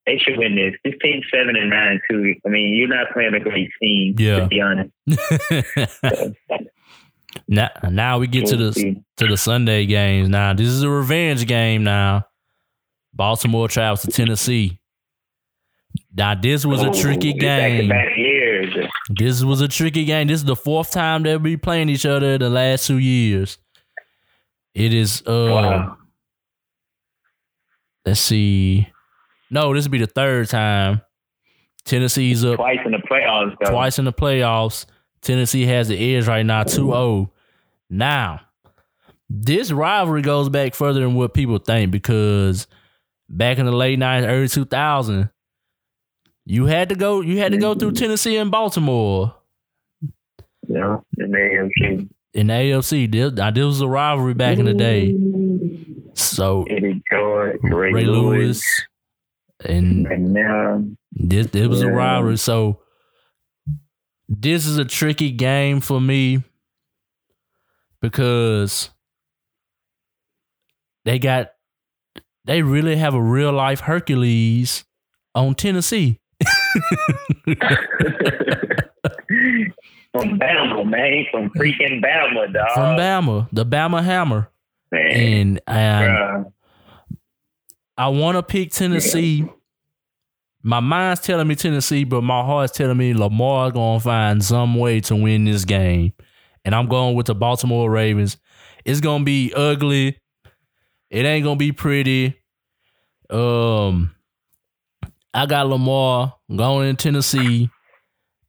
they should win this. This team's seven and nine too. I mean, you're not playing a great team, Yeah. to be honest. <laughs> <laughs> now, now we get to the to the Sunday games. Now this is a revenge game. Now Baltimore travels to Tennessee. Now this was a tricky game. This was a tricky game. This is the fourth time they'll be playing each other in the last two years. It is uh Wow. let's see. No, this will be the third time. Tennessee's up Twice in the playoffs, though. twice in the playoffs. Tennessee has the edge right now, 2-0. Now, this rivalry goes back further than what people think because back in the late 90s, early 2000, you had to go you had to go through mm-hmm. Tennessee and Baltimore. Yeah, in the AFC. In the AFC, this, this was a rivalry back in the day. Mm-hmm. So Eddie George, Ray, Ray Lewis, Lewis, and and now this this was a rivalry. So this is a tricky game for me because they got they really have a real life Hercules on Tennessee. <laughs> from Bama, man, from freaking Bama, dog. From Bama, the Bama Hammer. man. And and I want to pick Tennessee. My mind's telling me Tennessee, but my heart's telling me Lamar gonna find some way to win this game, and I'm going with the Baltimore Ravens. It's gonna be ugly. It ain't gonna be pretty. Um, I got Lamar going in Tennessee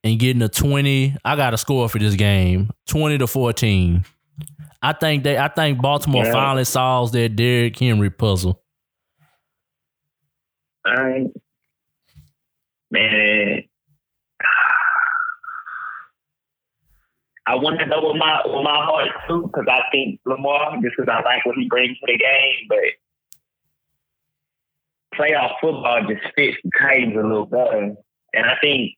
and getting a 20. I got a score for this game, 20 to 14. I think they. I think Baltimore Yeah. finally solves their Derrick Henry puzzle. I man, I want to go with my with my heart too because I think Lamar, just because I like what he brings to the game, but playoff football just fits the Titans a little better, and I think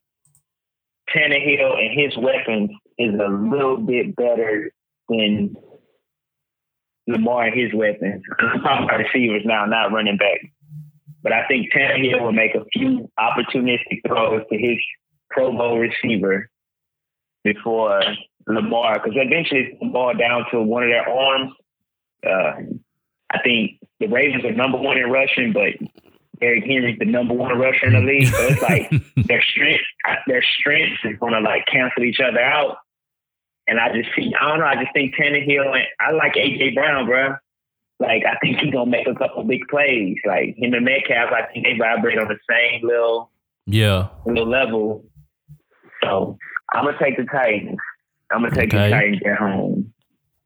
Tannehill and his weapons is a little bit better than Lamar and his weapons. I'm talking about receivers now, not running back. But I think Tannehill will make a few opportunistic throws to his Pro Bowl receiver before Lamar, because eventually it's the ball down to one of their arms. Uh, I think the Ravens are number one in rushing, but Derrick Henry's the number one rusher in the league. So it's like <laughs> their strength, their strengths is going to like cancel each other out. And I just see, I don't know, I just think Tannehill and I like AJ Brown, bro. Like I think he's gonna make a couple big plays. Like him and Metcalf, I think they vibrate on the same little yeah. little level. So I'm gonna take the Titans. I'm gonna take Okay. the Titans at home.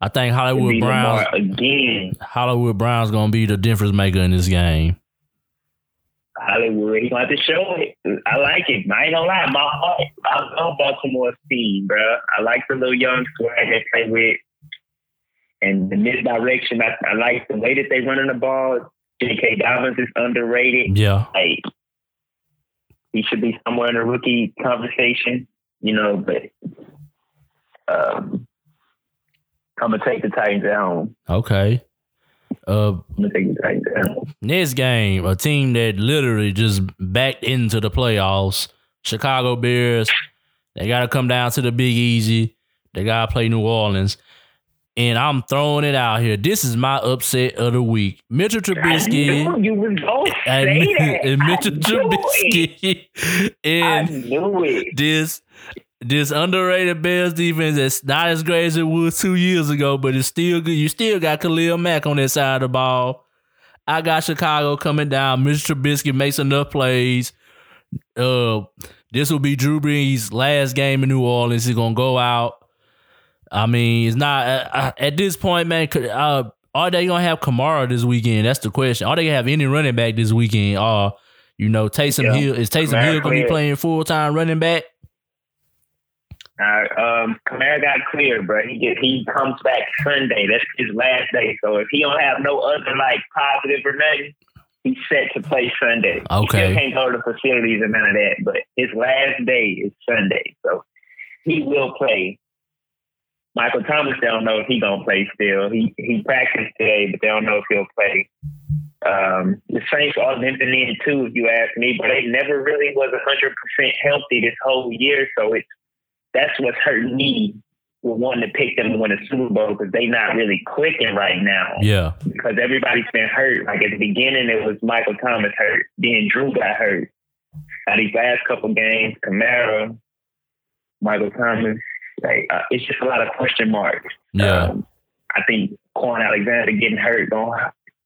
I think Hollywood Browns. Again. Hollywood Browns gonna be the difference maker in this game. Hollywood, he gonna have to show it. I like it. I ain't gonna lie, my heart, I love Baltimore's team, bro. I like the little young swag they play with, and the misdirection. I, I like the way that they running the ball. J.K. Dobbins is underrated. Yeah. Like he should be somewhere in the rookie conversation, you know. But um, I'm gonna take the Titans at home. Okay. Uh, I'm gonna take the Titans at home. next game, a team that literally just backed into the playoffs. Chicago Bears. They got to come down to the Big Easy. They got to play New Orleans. And I'm throwing it out here. This is my upset of the week. Mitchell Trubisky. you was gonna and, say <laughs> that. and Mitchell it. Trubisky I and it. this this underrated Bears defense that's not as great as it was two years ago, but it's still good. You still got Khalil Mack on that side of the ball. I got Chicago coming down. Mr. Trubisky makes enough plays. Uh, this will be Drew Brees' last game in New Orleans. He's gonna go out. I mean, it's not uh, uh, at this point, man. Uh, are they gonna have Kamara this weekend? That's the question. Are they gonna have any running back this weekend? Or you know, Taysom Yeah. Hill is Taysom Hill gonna be playing full time running back? Uh, um, Kamara got cleared, bro. He get, he comes back Sunday. That's his last day. So if he don't have no other like positive or nothing, he's set to play Sunday. He Okay. still can't go to the facilities and none of that, but his last day is Sunday. So he will play. Michael Thomas, they don't know if he gonna play still. He he practiced today, but they don't know if he'll play. Um, the Saints are limping in too, if you ask me, but they never really was hundred percent healthy this whole year. So it's that's what's hurting me with wanting to pick them to win a Super Bowl because they're not really clicking right now Yeah. because everybody's been hurt. Like at the beginning, it was Michael Thomas hurt, then Drew got hurt. Now these last couple games, Kamara, Michael Thomas, like uh, it's just a lot of question marks. Yeah. Um, I think Kwon Alexander getting hurt don't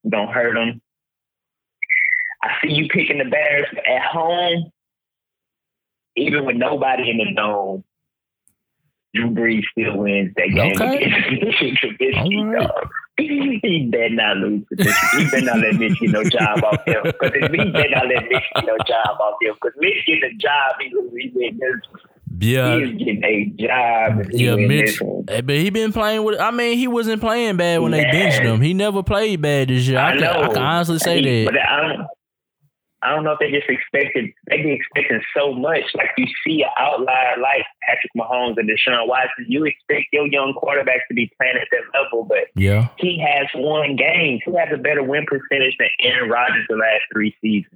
don't hurt him. I see you picking the Bears at home, even with nobody in the dome. Drew Brees still wins that game Okay. <laughs> All right. dog. He better not lose to Michigan. He better not let Michigan no job off him. Because he better not let Michigan no job off him. Because Michigan the job, he lose, he win this. Yeah, he is getting a job. yeah, Mitch. eh, But he been playing with. I mean, he wasn't playing bad when they benched him. He never played bad this year. I, I can, I can honestly say He- that. I don't. Know if they just expected. They be expecting so much. Like you see an outlier like Patrick Mahomes and Deshaun Watson, you expect your young quarterbacks to be playing at that level, but Yeah, he has won games. He has a better win percentage than Aaron Rodgers the last three seasons.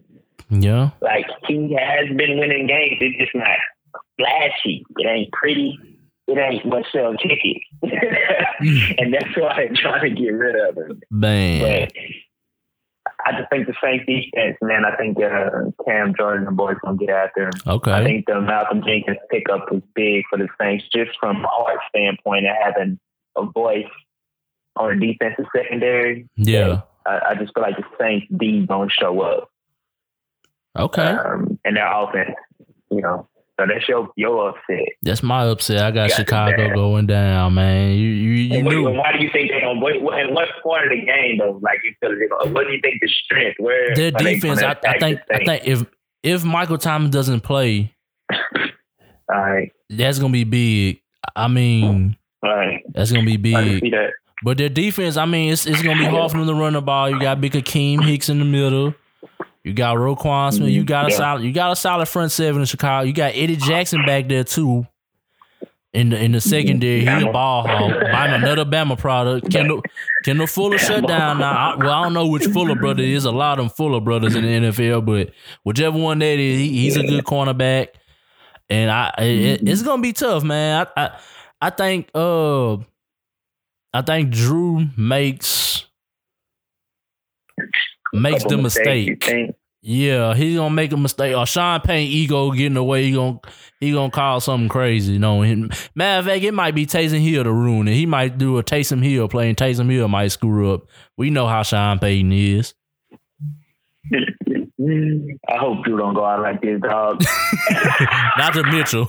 yeah, Like he has been winning games. It's just not flashy. It ain't pretty. It ain't what sell tickets. and that's why they're trying to get rid of him. man. But I just think the Saints defense, man. I think uh, Cam Jordan and the boys gonna get after him. I think the Malcolm Jenkins pickup was big for the Saints, just from our standpoint of having a voice on the defensive secondary. yeah, I, I just feel like the Saints D don't show up, okay. um, and their offense, you know. So that's your your upset. That's my upset. I got Yeah, Chicago going down, man. You you, you And what, knew. why do you think they're gonna? What, what, in what part of the game though? Like you feel they're uh, gonna, what do you think the strength? Where Their defense, I, I think, I think if if Michael Thomas doesn't play, <laughs> All right, that's gonna be big. I mean, all right. that's gonna be big. But their defense, I mean, it's it's gonna be hard for them to run the ball. You got Big Akiem Hicks in the middle. You got Roquan Smith. You got a Yeah. solid. You got a solid front seven in Chicago. You got Eddie Jackson back there too. In the in the secondary, he a ball hog. Buying another Bama product. Kendall Kendall Fuller shut down now. I, well, I don't know which Fuller brother is. A lot of them Fuller brothers in the NFL, but whichever one that is, he, he's a good cornerback. And I, it, it's gonna be tough, man. I, I, I think, uh, I think Drew makes makes the mistake. Yeah, he's gonna make a mistake. Or Sean Payton ego getting away. He gonna he gonna call something crazy. You know. And matter of fact, it might be Taysom Hill to ruin it. He might do a Taysom Hill play, and Taysom Hill might screw up. We know how Sean Payton is. <laughs> I hope you don't go out like this, dog. <laughs> <laughs> Not to Mitchell.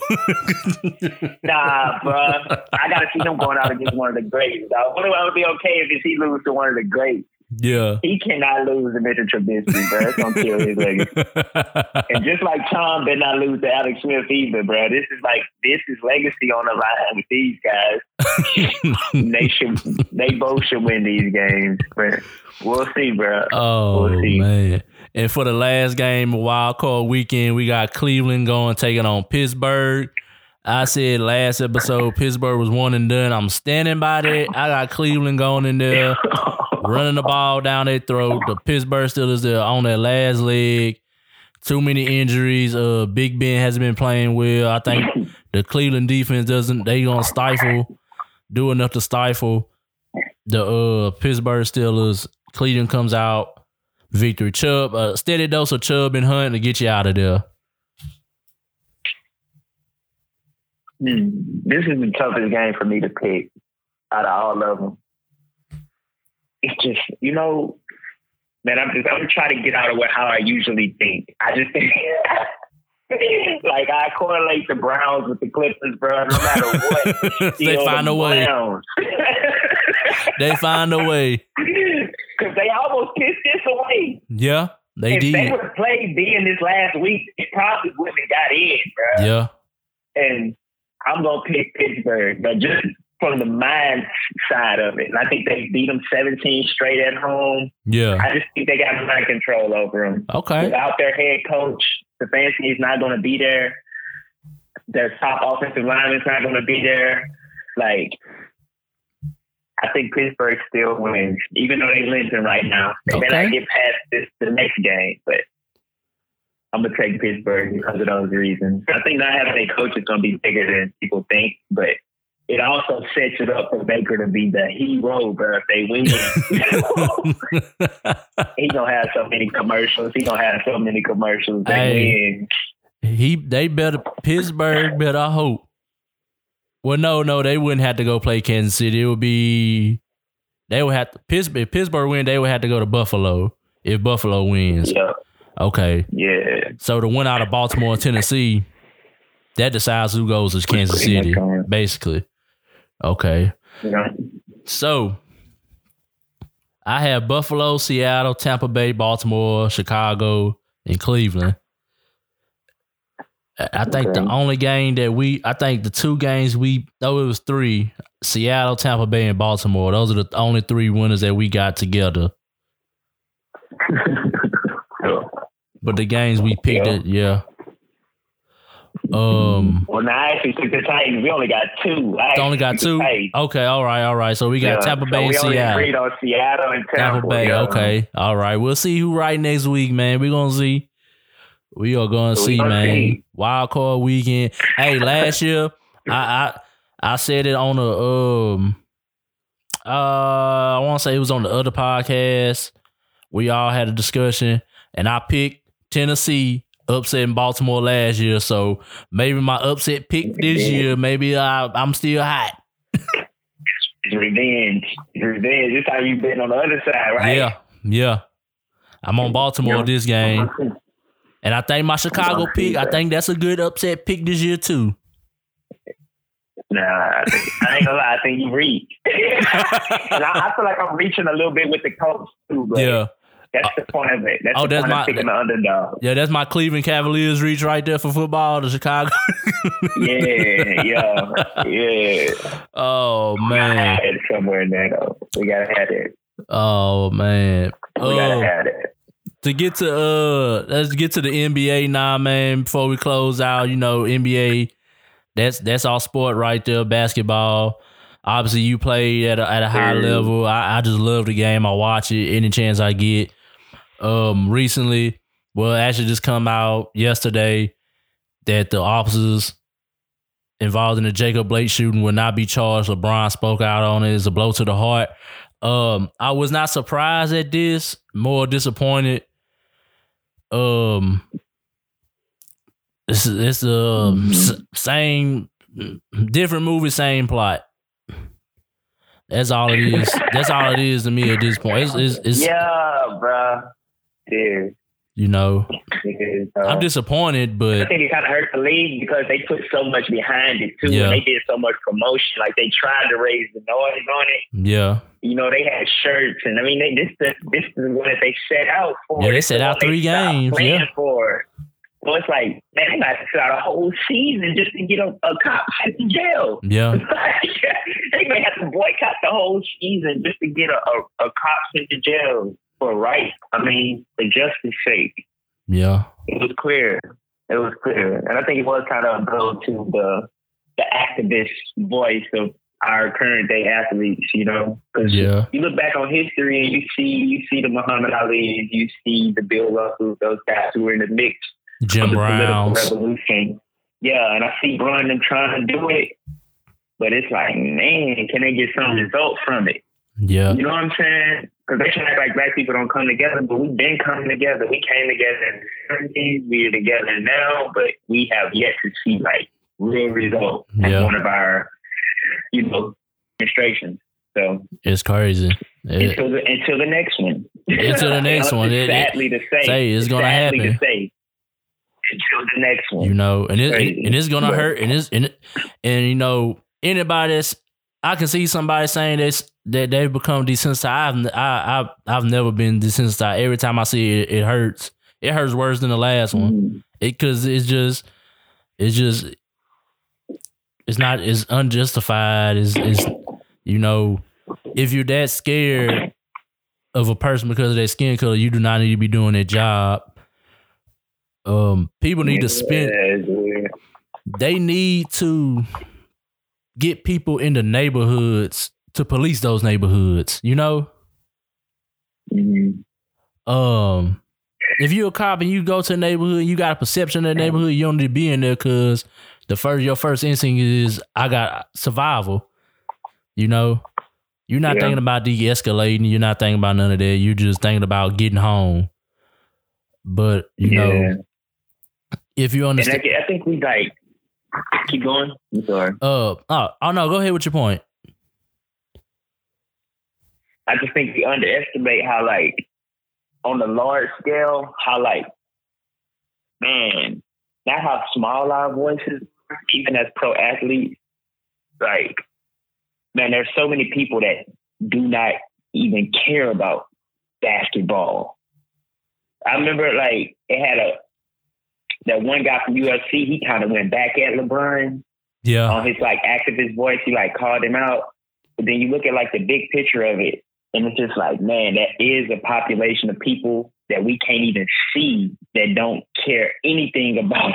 nah, bruh. I gotta see him going out against one of the greats. Dog. What would be okay if he lose to one of the greats? Yeah. He cannot lose to Mitchell Trubisky, bro. It's gonna kill his legacy. <laughs> And just like Tom did not lose to Alex Smith either, bro. This is like this is legacy on the line with these guys. <laughs> they should, they both should win these games, but we'll see, bro. Oh We'll see. man! And for the last game of wild card weekend, we got Cleveland going taking on Pittsburgh. I said last episode Pittsburgh was one and done. I'm standing by that. I got Cleveland going in there, running the ball down their throat. The Pittsburgh Steelers they're on their last leg. Too many injuries. Uh, Big Ben hasn't been playing well. I think the Cleveland defense doesn't. They gonna stifle, do enough to stifle the uh Pittsburgh Steelers. Cleveland comes out victory. Chubb, a steady dose of Chubb and Hunt to get you out of there. Hmm. This is the toughest game for me to pick out of all of them. It's just, you know, man, I'm just, I'm trying to get out of what how I usually think. I just think, <laughs> like, I correlate the Browns with the Clippers, bro. No matter what, <laughs> they find the a way. <laughs> They find a way. Because they almost pissed this away. Yeah, they did. if they did. would have played being this last week, it probably wouldn't have got in, bro. Yeah. and I'm gonna pick Pittsburgh, but just from the mind side of it. And I think they beat them 17 straight at home. Yeah. I just think they got mind control over them. Okay. Without their head coach, the Stefanski is not going to be there. Their top offensive lineman is not going to be there. Like, I think Pittsburgh still wins, even though they are limping right now. They may not get past this the next game, but I'm gonna take Pittsburgh because of those reasons. I think not having a coach is gonna be bigger than people think, but it also sets it up for Baker to be the hero, bro. If they win, <laughs> he's gonna have so many commercials. He's gonna have so many commercials. They Hey. win. he they better Pittsburgh better hope. Well, no, no, they wouldn't have to go play Kansas City. It would be they would have to Pittsburgh. If Pittsburgh win, they would have to go to Buffalo. If Buffalo wins, Yeah, okay. yeah. So the win out of Baltimore and Tennessee, that decides who goes to Kansas City, basically. Okay. Know, So I have Buffalo, Seattle, Tampa Bay, Baltimore, Chicago, and Cleveland. I think the only game that we, I think the two games we, no, it was three Seattle, Tampa Bay, and Baltimore. Those are the only three winners that we got together. <laughs> But the games we picked, Yeah. it, yeah. Um, well, now I actually took the Titans. We only got two. I only got two. took the Titans. Okay, all right, all right. So we got Yeah, Tampa so Bay and we only Seattle. on Seattle and Tampa, Tampa Bay. yeah. Okay. All right. We'll see who right next week, man. We're gonna see. We are gonna So see, gonna man. see. Wild card weekend. Hey, last year I I I said it on the um uh I wanna say it was on the other podcast. We all had a discussion and I picked Tennessee upsetting Baltimore last year. So maybe my upset pick this year, maybe I I'm still hot. Revenge. Revenge. This how you been on the other side, right? Yeah. Yeah. I'm on Baltimore this game. And I think my Chicago pick, I think that's a good upset pick this year too. Nah, I ain't gonna lie. I think you reach. <laughs> and I, I feel like I'm reaching a little bit with the Colts too, but yeah. That's the point of it. That's Oh, the that's point my- of picking the underdog. Yeah, that's my Cleveland Cavaliers reach right there for football, the Chicago. Yeah, yeah, yeah. <laughs> oh man. have it somewhere in there though. We gotta have it. Oh man. We gotta Oh, have it. to get to uh let's get to the NBA now, man, before we close out. You know, NBA, that's that's our sport right there, basketball. Obviously, you play at a, at a high level. I, I just love the game. I watch it any chance I get. Um, recently, well, actually, just come out yesterday that the officers involved in the Jacob Blake shooting will not be charged. LeBron spoke out on it. It's a blow to the heart. Um, I was not surprised at this. More disappointed. Um, it's it's um s- same different movie, same plot. That's all it is. That's all it is to me at this point. It's, it's, it's yeah, bruh. Yeah, you know, yeah. So, I'm disappointed, but I think it kind of hurt the league because they put so much behind it too. Yeah. And they did so much promotion. Like they tried to raise the noise on it. yeah, You know, they had shirts, and I mean, they, this this this is what they set out for. Yeah, they set out three games, yeah. For. So it's like, man, they got to sit out a whole season just to get a, a cop to jail. yeah, <laughs> they may have to boycott the whole season just to get a, a, a cop sent to jail for right. I mean, for justice sake. yeah, It was clear. It was clear. And I think it was kind of a blow to the the activist voice of our current day athletes, you know? Because yeah, you look back on history and you see you see the Muhammad Ali, you see the Bill Russell, those guys who were in the mix Jim of the political Browns. revolution. Yeah, and I see Brandon trying to do it, but it's like, man, can they get some result from it? Yeah, You know what I'm saying? Because they try to act like black people don't come together, but we've been coming together. We came together in the 70s. We're together now, but we have yet to see like real results in Yeah. one of our, you know, demonstrations. So it's crazy. It- until the until the next one. Until the next <laughs> one. It- it- sadly to say, say it's gonna sadly happen. To say, until the next one. you know, and it, Crazy. and it's gonna But- hurt, and it's and, and you know anybody that's I can see somebody saying this that they've become desensitized. I've I, I've I've never been desensitized. Every time I see it, it hurts. It hurts worse than the last one. Mhm. It because it's just it's just it's not it's unjustified. It's it's you know if you're that scared of a person because of their skin color, you do not need to be doing their job. Um, people need to spend they need to get people in the neighborhoods to police those neighborhoods, you know? Mhm. Um if you're a cop and you go to a neighborhood, you got a perception of the neighborhood, you don't need to be in there because the first your first instinct is I got survival. You know? You're not Yeah. thinking about de-escalating, you're not thinking about none of that. You're just thinking about getting home. But you Yeah. know, if you And understand I, I think we like keep going. I'm sorry. uh oh, oh no, go ahead with your point. I just think we underestimate how like on the large scale, how like man, not how small our voices are, even as pro athletes. Like, man, there's so many people that do not even care about basketball. I remember like it had a that one guy from UFC, he kind of went back at LeBron Yeah. on his like activist voice. He like called him out. But then you look at like the big picture of it, and it's just like, man, that is a population of people that we can't even see that don't care anything about.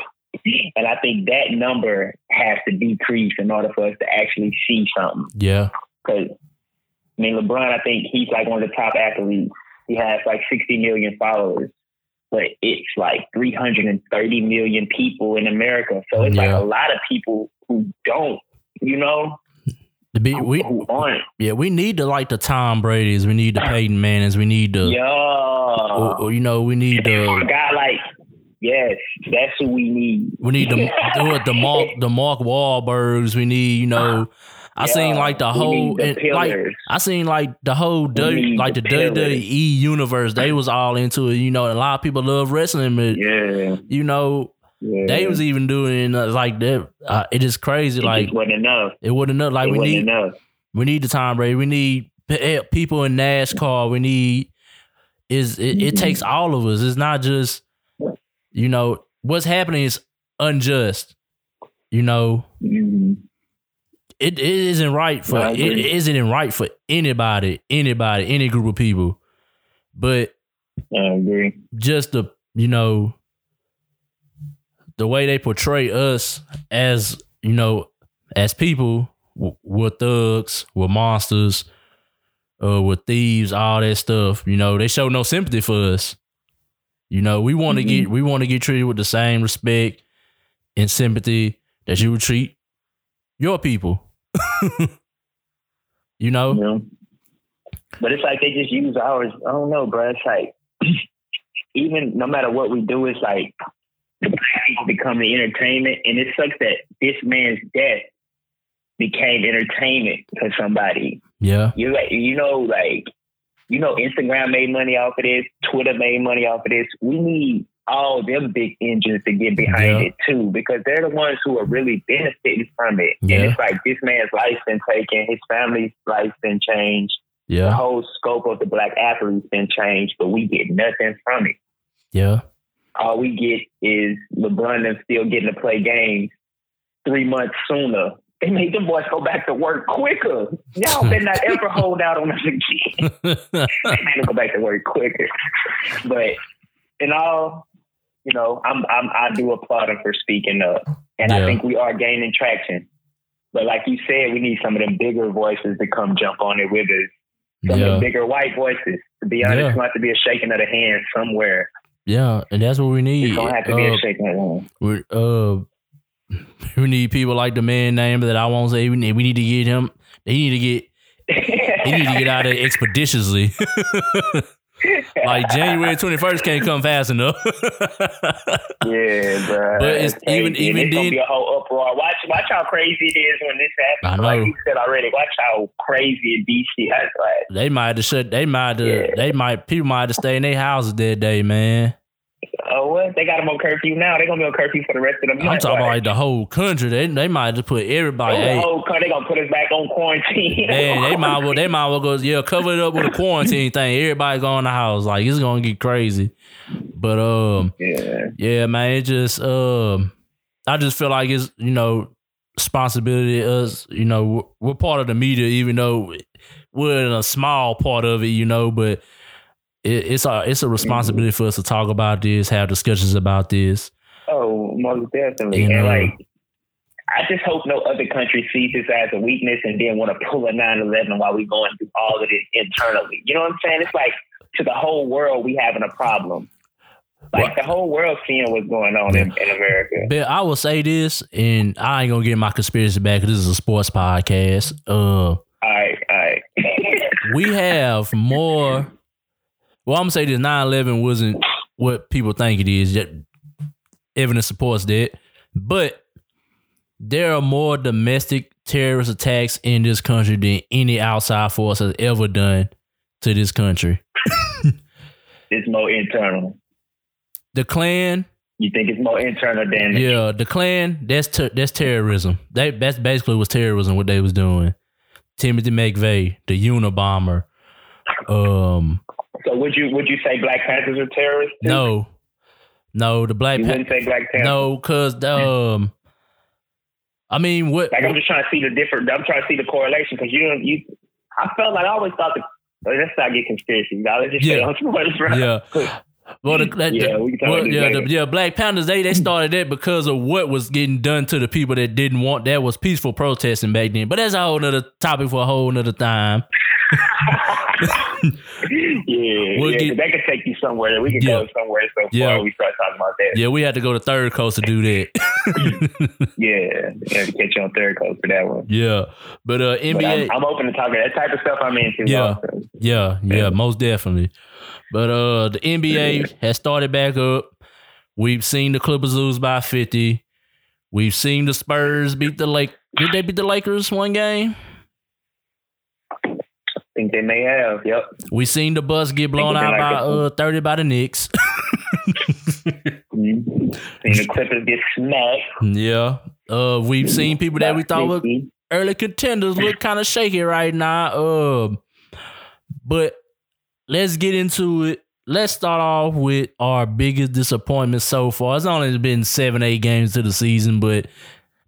And I think that number has to decrease in order for us to actually see something. Yeah. Because I mean, LeBron, I think he's like one of the top athletes. He has like 60 million followers, but it's like 330 million people in America. So it's like a lot of people who don't, you know, The big, we yeah we need to like the Tom Brady's. We need the Peyton Mannings. We need the Yeah. or, or, you know we need a the guy like, yes, that's who we need. we need the do it the Mark the Mark Wahlbergs. We need you know. <sighs> I seen like the whole the and, like. I seen like the whole W, like the the. WWE universe. They was all into it. You know, a lot of people love wrestling, but Yeah. you know yeah. they was even doing uh, like that. Uh, it is crazy. it Like wasn't enough. it wasn't enough. Like it we need enough. we need the Tom Brady. We need people in NASCAR. We need is it, it Mhm. takes all of us. It's not just you know what's happening is unjust. You know Mhm. it, it isn't right for No, I it, agree. it isn't right for anybody, anybody, any group of people. But I agree. just the you know the way they portray us as you know as people w- we're thugs we're monsters uh we're thieves all that stuff you know they show no sympathy for us you know we want to Mhm. get we want to get treated with the same respect and sympathy that you would treat your people <laughs> you know You know? But it's like they just use ours. I don't know, bro. It's like <clears throat> even no matter what we do, it's like the black people become the entertainment, and it sucks that this man's death became entertainment for somebody. yeah You like, you know, like you know, Instagram made money off of this, Twitter made money off of this. We need all them big engines to get behind Yeah. it too, because they're the ones who are really benefiting from it. Yeah. And it's like this man's life's been taken, his family's life's been changed, the yeah whole scope of the black athlete's been changed, but we get nothing from it. yeah All we get is LeBron and still getting to play games three months sooner. They made them boys go back to work quicker. Y'all <laughs> better not ever hold out on us again. <laughs> they made them go back to work quicker. But in all, you know, I'm, I'm I do applaud them for speaking up, and Yeah. I think we are gaining traction. But like you said, we need some of them bigger voices to come jump on it with us. Some of the bigger white voices. To be honest, Yeah. it's going to have to be a shaking of the hand somewhere. Yeah and that's what we need It's going to have to be Uh, a shaking of we uh <laughs> we need people like the man name that I won't say. We need, we need to get him. They need to get he need to get out of <laughs> expeditiously. <laughs> like January <laughs> twenty first can't come fast enough. <laughs> Yeah, bro. But it's That's even- And even it's gonna then- be a whole uproar. Watch, watch how crazy it is when this happens. I Like know. you said already, watch how crazy in DC. That's like, they might have to shut. They might have. Yeah. They might. People might have to stay in their houses that day, man. Oh, what? They got them on curfew now. They're gonna be on curfew for the rest of the month. I'm talking about Like, the whole country. They they might just put everybody. oh, the whole country, they gonna put us back on quarantine. Man, they might well they might well go yeah cover it up with a quarantine thing. Everybody go in the house like it's gonna get crazy. But um yeah, yeah man, it just um I just feel like it's you know responsibility us you know we're, we're part of the media even though we're in a small part of it you know but it, it's a it's a responsibility for us to talk about this have discussions about this oh, most definitely. You and know. like, I just hope no other country sees this as a weakness and then want to pull a 9-11 while we're going through all of this internally. You know what I'm saying? It's like to the whole world, we having a problem. Like the whole world seeing what's going on in, in America. But I will say this, and I ain't gonna get my conspiracy back because this is a sports podcast. Uh, All right, all right. <laughs> we have more. Well, I'm gonna say this: 9/11 wasn't what people think it is. Yet evidence supports that, but there are more domestic terrorist attacks in this country than any outside force has ever done to this country. <laughs> it's more internal. The Klan, You think it's more internal than yeah, the Klan. That's ter- that's terrorism. They that's basically was terrorism what they was doing. Timothy McVeigh, the Unabomber. Um, So would you would you say Black Panthers are terrorists? too? no, No, the Black You Panther. wouldn't say Black Panther. No, cause um, I mean, what? Like I'm just trying to see the different. I'm trying to see the correlation because you you. I felt like I always thought that. Well, let's not get conspiracy. Now let's just Yeah. stay on <laughs> sports, right? Yeah. <laughs> Well, the, that, Yeah, we can talk well, about yeah, the, yeah, Black Panthers they they started that because of what was getting done to the people that didn't want that was peaceful protesting back then. But that's a whole nother topic for a whole nother time. <laughs> <laughs> yeah, We'll yeah, get- that could take you somewhere. We can Yeah. go somewhere so Yeah. far we start talking about that. Yeah, we had to go to third coast to do that. <laughs> Yeah, yeah, to catch you on third coast for that one. yeah, but uh, But NBA, I'm, I'm open to talking that type of stuff. I'm into. Yeah. also. yeah, yeah, most definitely. But uh, the NBA has started back up. We've seen the Clippers lose by fifty. We've seen the Spurs beat the Lake. Did they beat the Lakers one game? I think they may have. Yep. We seen the Bucks get blown out been by uh thirty by the Knicks. <laughs> Seen the Clippers get smacked. yeah. Uh, we've seen people that we thought were early contenders look kind of shaky right now. Um, but let's get into it. Let's start off with our biggest disappointment so far. It's only been seven, eight games to the season, but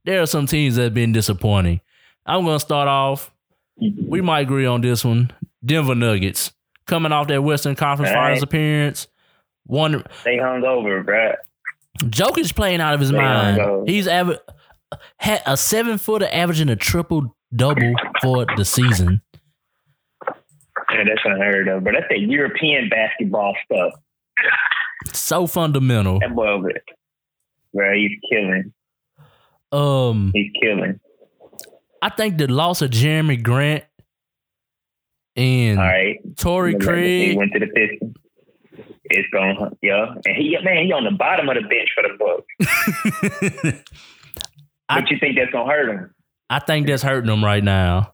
there are some teams that have been disappointing. I'm gonna start off. We might agree on this one. Denver Nuggets coming off that Western Conference right. Finals appearance. One They hung over, bruh. Jokic playing out of his There you mind. He's aver- had a seven footer averaging a triple double for the season. Yeah, that's unheard of. But that's that European basketball stuff. So fundamental. That boy over there. Bruh, he's killing. Um, He's killing. I think the loss of Jerami Grant and All right. Torrey He Craig. went to the Pistons. It's going, to hurt. yeah. And he, man, he on the bottom of the bench for the Bucks. I- <laughs> But you think that's gonna hurt him? I think that's hurting them right now.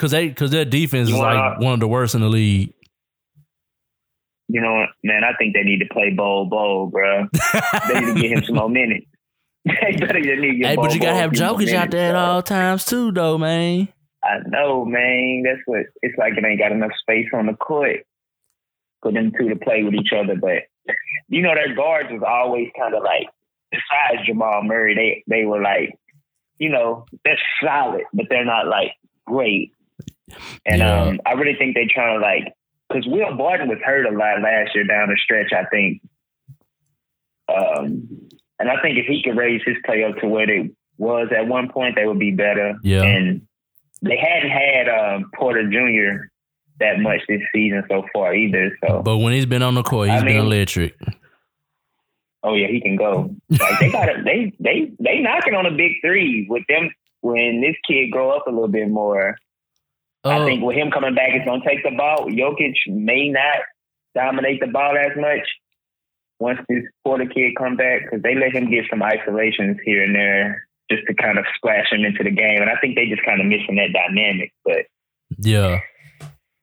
Cause they, cause their defense is like one of the worst in the league. You know what, man? I think they need to play Bol Bol, bro. they need to get him some more minutes. <laughs> they better need to get hey, but you gotta have Jokic out there at all times too, though, man. I know, man. That's what it's like. It ain't got enough space on the court for them two to play with each other. But you know, their guards was always kind of like, besides Jamal Murray, they they were like, you know, they're solid, but they're not like great. And Yeah. um, I really think they trying to like, because Will Barton was hurt a lot last year down the stretch. I think, um, and I think if he could raise his play up to what it was at one point, they would be better. Yeah. And they hadn't had um, Porter Jr. that much this season so far either. So, But when he's been on the court, he's I been mean- electric. oh yeah, he can go. Like they got it. They they they knocking on a big three with them when this kid grow up a little bit more. I Uh, think with him coming back, it's gonna take the ball. Jokic may not dominate the ball as much once this Porter kid come back because they let him get some isolations here and there just to kind of splash him into the game. And I think they just kind of missing that dynamic. But yeah.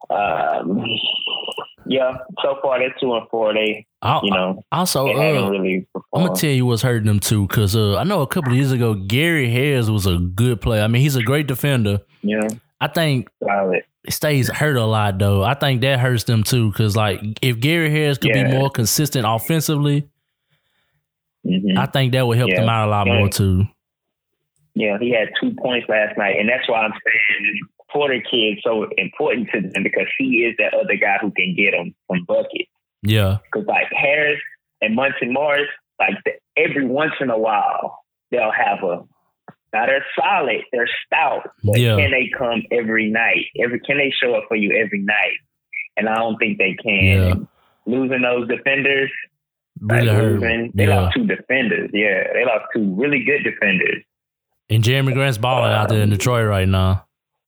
um, yeah, so far they're two and four. They I'll, you know also, they uh, really I'm gonna tell you what's hurting them too, because uh, I know a couple of years ago Gary Harris was a good player. I mean, he's a great defender. know, I think solid. stays hurt a lot though. I think that hurts them too, because like if Gary Harris could be more consistent offensively, Mhm. I think that would help Yeah. them out a lot Yeah. more too. Yeah, he had two points last night, and that's why I'm saying Porter kid so important to them because he is that other guy who can get them from buckets. Yeah, Because like Harris and Monte Morris, like the, every once in a while they'll have a. Now they're solid, they're stout, but Yeah. can they come every night? Every can they show up for you every night? And I don't think they can. Yeah. Losing those defenders, really like losing, they Yeah, lost two defenders. Yeah, they lost two really good defenders. and Jerami Grant's balling out there in Detroit right now.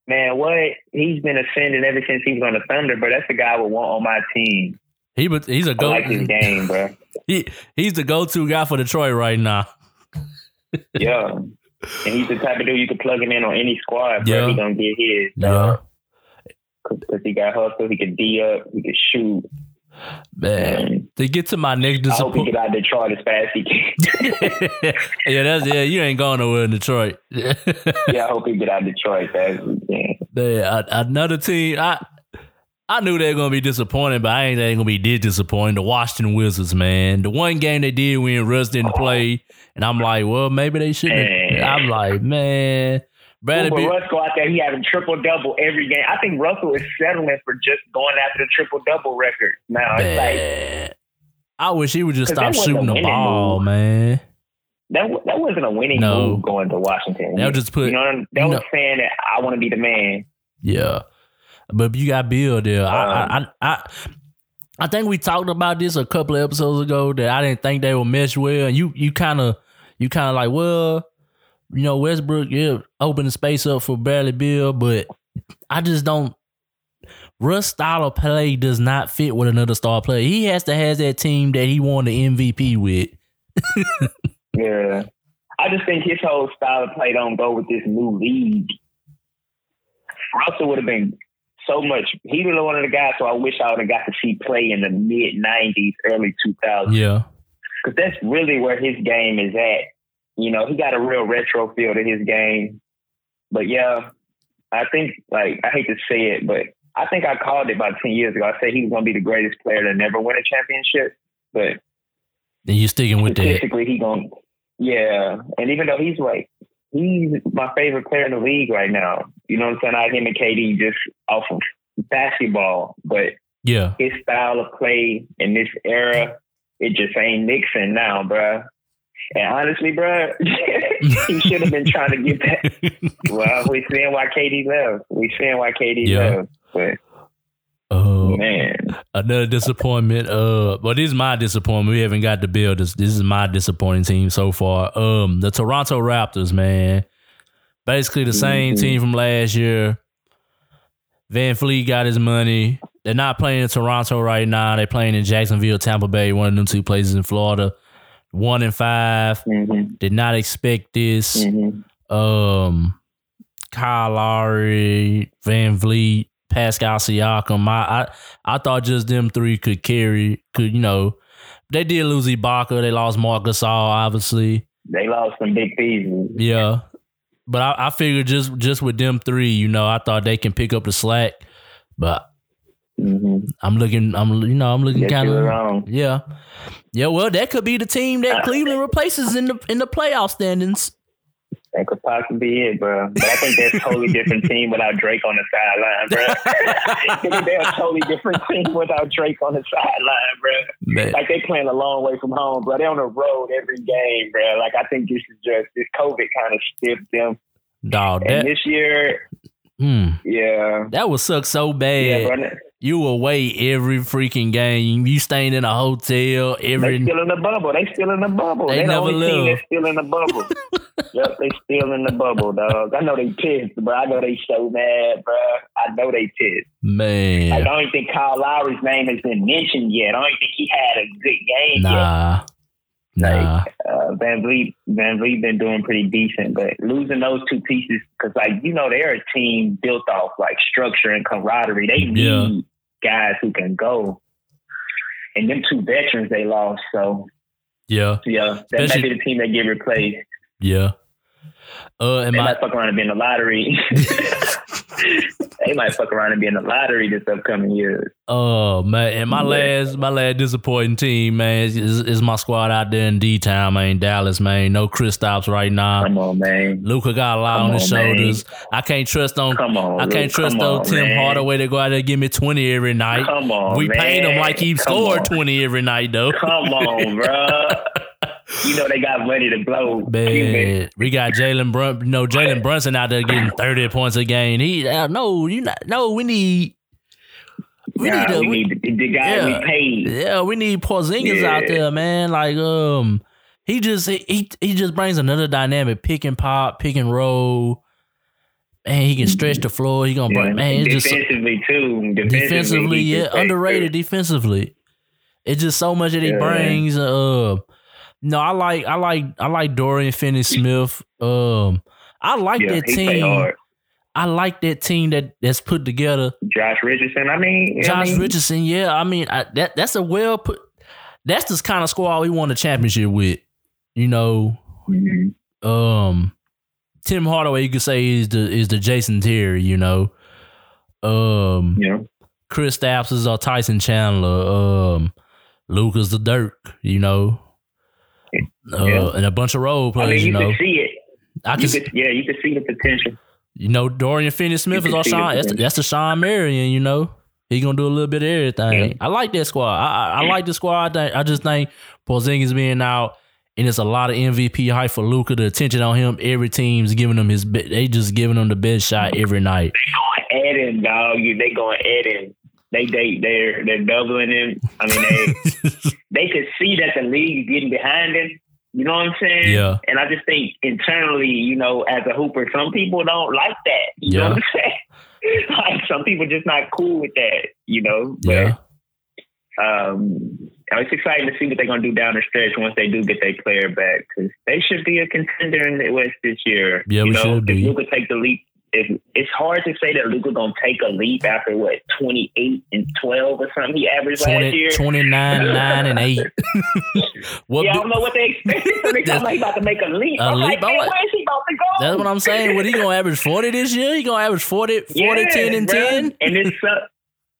Man, what he's been ascending ever since he was on the Thunder, but that's the guy I would want on my team. He but he's a go. like his game, bro. <laughs> He he's the go to guy for Detroit right now. <laughs> Yeah, and he's the type of dude you can plug him in on any squad, bro. Yeah. He gonna get his. Yeah, because he got hustle, he could D up, he could shoot. man. And To get to my next I hope he disappointment. get out of Detroit as fast as he can. <laughs> <laughs> yeah, that's yeah. You ain't going nowhere in Detroit. yeah, I hope he get out of Detroit as fast as he can. <laughs> A- another team. I I knew they were gonna be disappointed, but I ain't they gonna be this disappointed. The Washington Wizards, man. The one game they did when Russ didn't play, and I'm like, well, maybe they shouldn't. I'm like, man, But Beal. Russ go out there, he having triple double every game. I think Russell is settling for just going after the triple double record now. It's like I wish he would just stop shooting the ball, move. man. that that wasn't a winning No. move going to Washington. They'll just put you know that was know- saying that I want to be the man. Yeah, but you got Beal there. Um, I, I, I, I think we talked about this a couple of episodes ago that I didn't think they would mesh well. And you, you kind of, you kind of like, well, you know, Westbrook, yeah, open the space up for Bradley Beal, but I just don't. Russ style of play does not fit with another star player. He has to have that team that he won the MVP with. <laughs> Yeah, I just think his whole style of play don't go with this new league. Russell would have been so much. He was one of the guys who I wish I would have got to see play in the mid '90s, early 2000s. Yeah, because that's really where his game is at. You know, he got a real retro feel to his game. But yeah, I think like I hate to say it, but I think I called it about ten years ago. I said he was going to be the greatest player to never win a championship. But and you're sticking with that. statistically, he going yeah. And even though he's like he's my favorite player in the league right now. You know what I'm saying? I him and KD just off of basketball, but Yeah, his style of play in this era, it just ain't Nixon now, bruh. And honestly, bruh, <laughs> he should have been trying to get that. <laughs> Well, we seeing why KD left. We seeing why KD Yeah. left. But uh, man, Another disappointment. Uh, but this is my disappointment. We haven't got to build this. This is my disappointing team so far. Um, the Toronto Raptors, man. Basically the same Mhm. team from last year. VanVleet got his money. They're not playing in Toronto right now. They're playing in Jacksonville, Tampa Bay, one of them two places in Florida. One and five. hmm Did not expect this. hmm Um, Kyle Lowry, VanVleet, Pascal Siakam. I, I I thought just them three could carry. Could you know? They did lose Ibaka. They lost Marc Gasol, obviously. they lost some big pieces. Yeah, but I, I figured just just with them three, you know, I thought they can pick up the slack. But hmm I'm looking. I'm you know I'm looking kind of yeah, yeah. Well, that could be the team that Cleveland replaces in the in the playoff standings. That could possibly be it, bro. But I think that's a totally different team without Drake on the sideline, bro. they're a totally different team without Drake on the sideline, bro. Man, like they playing a long way from home, bro. They on the road every game, bro. Like I think this is just this COVID kind of stiffed them. dog, And that this year, hmm, yeah, that would suck so bad. yeah, bro. You away every freaking game. You staying in a hotel Every They still in the bubble. They still in the bubble. They They, the never only team live. that's still in the bubble. <laughs> yep, they still in the bubble, dog. I know they pissed, bro. I know they so mad, bro. I know they pissed. Like, I don't even think Kyle Lowry's name has been mentioned yet. I don't think he had a good game yet. nah, nah. uh, VanVleet, Van Vliet been doing pretty decent, but losing those two pieces because, like, you know, they're a team built off like structure and camaraderie. They need Yeah. Guys who can go, and them two veterans they lost. So Yeah, yeah, that Especially- might be the team that get replaced. yeah. Uh, and They my might fuck around and be in the lottery. <laughs> <laughs> <laughs> they might fuck around and be in the lottery this upcoming year. oh man, and my Yeah. last my last disappointing team, man, is, is, is my squad out there in D town, man, Dallas, man. No Kristaps right now. Come on, man. Luka got a lot Come on his on, man. shoulders. I can't trust on. Come on. I can't Luke. trust Come on Tim man. Hardaway to go out there and give me twenty every night. Come on, we paid him like he scored twenty every night, though. Come on, bro. <laughs> You know they got money to blow. Man, we got Jalen Brun, you know Jalen Brunson out there getting thirty points a game. He uh, no, you not no. We need we Nah, need a, we we- need the, the guy yeah. we paid. yeah, we need Porzingis Yeah. out there, man. Like um, he just he he just brings another dynamic, pick and pop, pick and roll. Man, he can stretch the floor. He gonna Yeah. bring man. It's just defensively too. Defensively, defensively, yeah, underrated defensively. It's just so much that he brings. Uh, no, I like, I like, I like Dorian Finney-Smith. Um, I like Yeah, that team. I like that team that that's put together. Josh Richardson. I mean, I Josh mean, Richardson, yeah, I mean I, that that's a well put. That's the kind of squad we won the championship with. You know, mhm. um, Tim Hardaway, you could say is the is the Jason Terry. You know, um, Yeah. Kristaps is or Tyson Chandler, um, Luka's the Dirk, you know, uh, Yeah. and a bunch of role I players, mean, you you know. could see it. I You can, could, yeah, you could see the potential. you know, Dorian Finney-Smith is can our see Sean. That's that's the Shawn Marion, you know. he's gonna do a little bit of everything. I like that squad. I I, I like the squad. I, I just think Porzingis being out, and it's a lot of MVP hype for Luka. The attention on him. Every team's giving him his. be- They just giving him the best shot every night. They going add in, dog. They going add in. They they they're they're doubling him. I mean, they <laughs> they could see that the league is getting behind him. You know what I'm saying? Yeah. And I just think internally, you know, as a hooper, some people don't like that. You know Yeah. what I'm saying? <laughs> like some people just not cool with that. You know? But, yeah, um, it's exciting to see what they're gonna do down the stretch once they do get their player back because they should be a contender in the West this year. Yeah, you we know, should be. If Luka take the leap, if, it's hard to say that Luka gonna take a leap after what twenty eight and twelve or something he averaged last year. 29, <laughs> 9, and 8. <laughs> what yeah, I do- don't know what they expect. so they talking like about to make a leap. A I'm leap? like, like- where is he about to go? That's what I'm saying. What he gonna average 40 this year? He gonna average 40, 40 Yeah, 10, and. 10? And it sucks.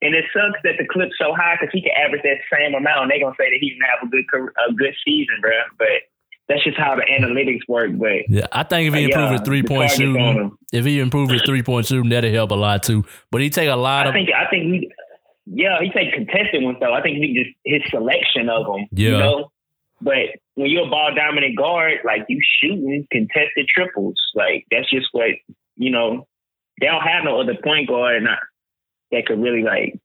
And it sucks that the clip's so high because he can average that same amount. And they gonna say that he didn't have a good a good season, bro. But that's just how the analytics work. But Yeah, I think if he improve yeah, his three point shooting, if he improve his three point shooting, that'll help a lot too. But he take a lot I of think I think he, yeah, he take contested ones though. I think he just his selection of them. Yeah. You know? But when you're a ball dominant guard, like you shooting contested triples, like that's just what you know. They don't have no other point guard not, that could really like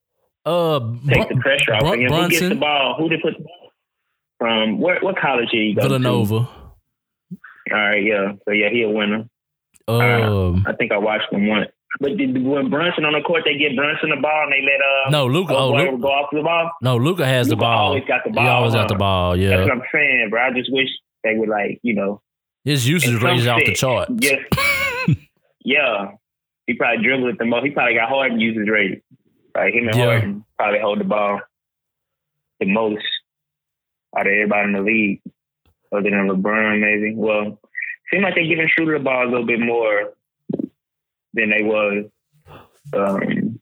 uh take the pressure off of him. Who gets the ball? Who they put from? What what college did he go to? Villanova. All right, yeah. So yeah, he a winner. Um, I think I watched him once. But did, when Brunson on the court, they get Brunson the ball and they let uh no, Luka. Oh, go off the ball. no, Luka has the ball. always got the ball, He always got the ball. Yeah, That's Yeah, what I'm saying, bro. I just wish they would like, you know, his usage rate is off the chart. Just <laughs> yeah, he probably dribbled it the most. He probably got Harden usage rate. Like him and Yeah. Harden probably hold the ball the most out of everybody in the league, other than LeBron, maybe. Well, seems like they're giving Schroeder the ball a little bit more than they was um,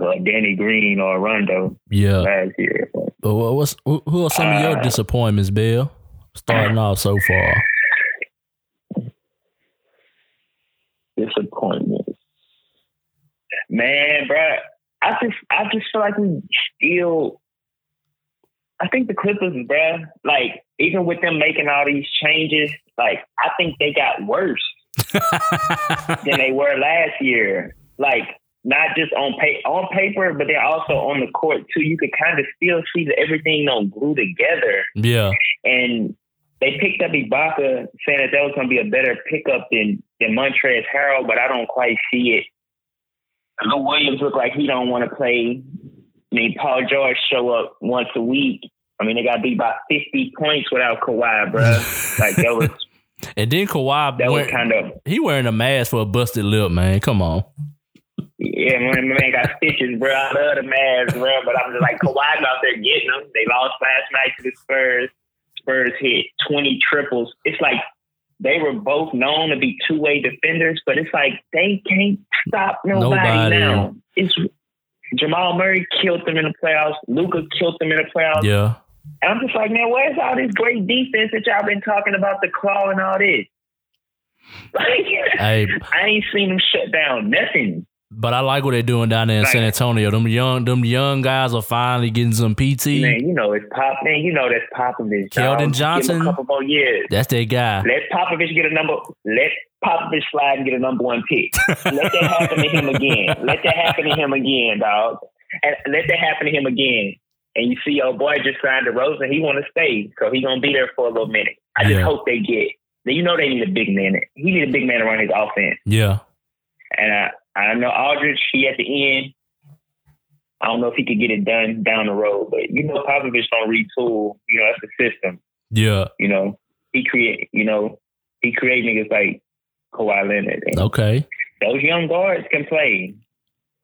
uh, Danny Green or Rondo Yeah. last year. But what- what's who are some of your Uh, disappointments, Bill? Starting off so far. disappointment. Man, bruh, I just I just feel like we still I think the Clippers, bruh, like even with them making all these changes, like I think they got worse <laughs> than they were last year. Like not just on pa- on paper, but they're also on the court too. You could kind of still see that everything don't glue together. yeah. And they picked up Ibaka, saying that that was going to be a better pickup than than Montrezl Harrell, but I don't quite see it. Lou Williams look like he don't want to play. I mean, Paul George show up once a week. I mean, they got beat by fifty points without Kawhi, bro. <laughs> like that was And then Kawhi, that was kind of he wearing a mask for a busted lip, man. Come on. yeah. Man, man got stitches, bro. I love the mask, bro, but I'm just like Kawhi's out there getting them. They lost last night to the Spurs. Spurs hit twenty triples. It's like they were both known to be two way defenders, but it's like they can't stop nobody, Nobody. now. It's Jamal Murray killed them in the playoffs. Luka killed them in the playoffs. Yeah. And I'm just like, man, where's all this great defense that y'all been talking about, the claw and all this? <laughs> Like, Hey, I ain't seen them shut down nothing. but I like what they're doing down there in Right. San Antonio. Them young, them young guys are finally getting some PT. Man, you know it's Pop. Man, you know that's Popovich. Keldon dog. Give him Johnson. a couple more years. That's their guy. Let Popovich get a number. Let Popovich slide and get a number one pick. let that happen to him again. Let that happen to him again, dog. And let that happen to him again. And you see, your boy just signed to Rosen. He want to stay, so he gonna be there for a little minute. I just Yeah. hope they get. You know they need a big man. He need a big man to run his offense. Yeah. And I, I know Aldridge, he at the end. I don't know if he could get it done down the road, but you know Popovich don't retool. You know that's the system. Yeah. You know he create. You know he create niggas like Kawhi Leonard. And Okay. Those young guards can play.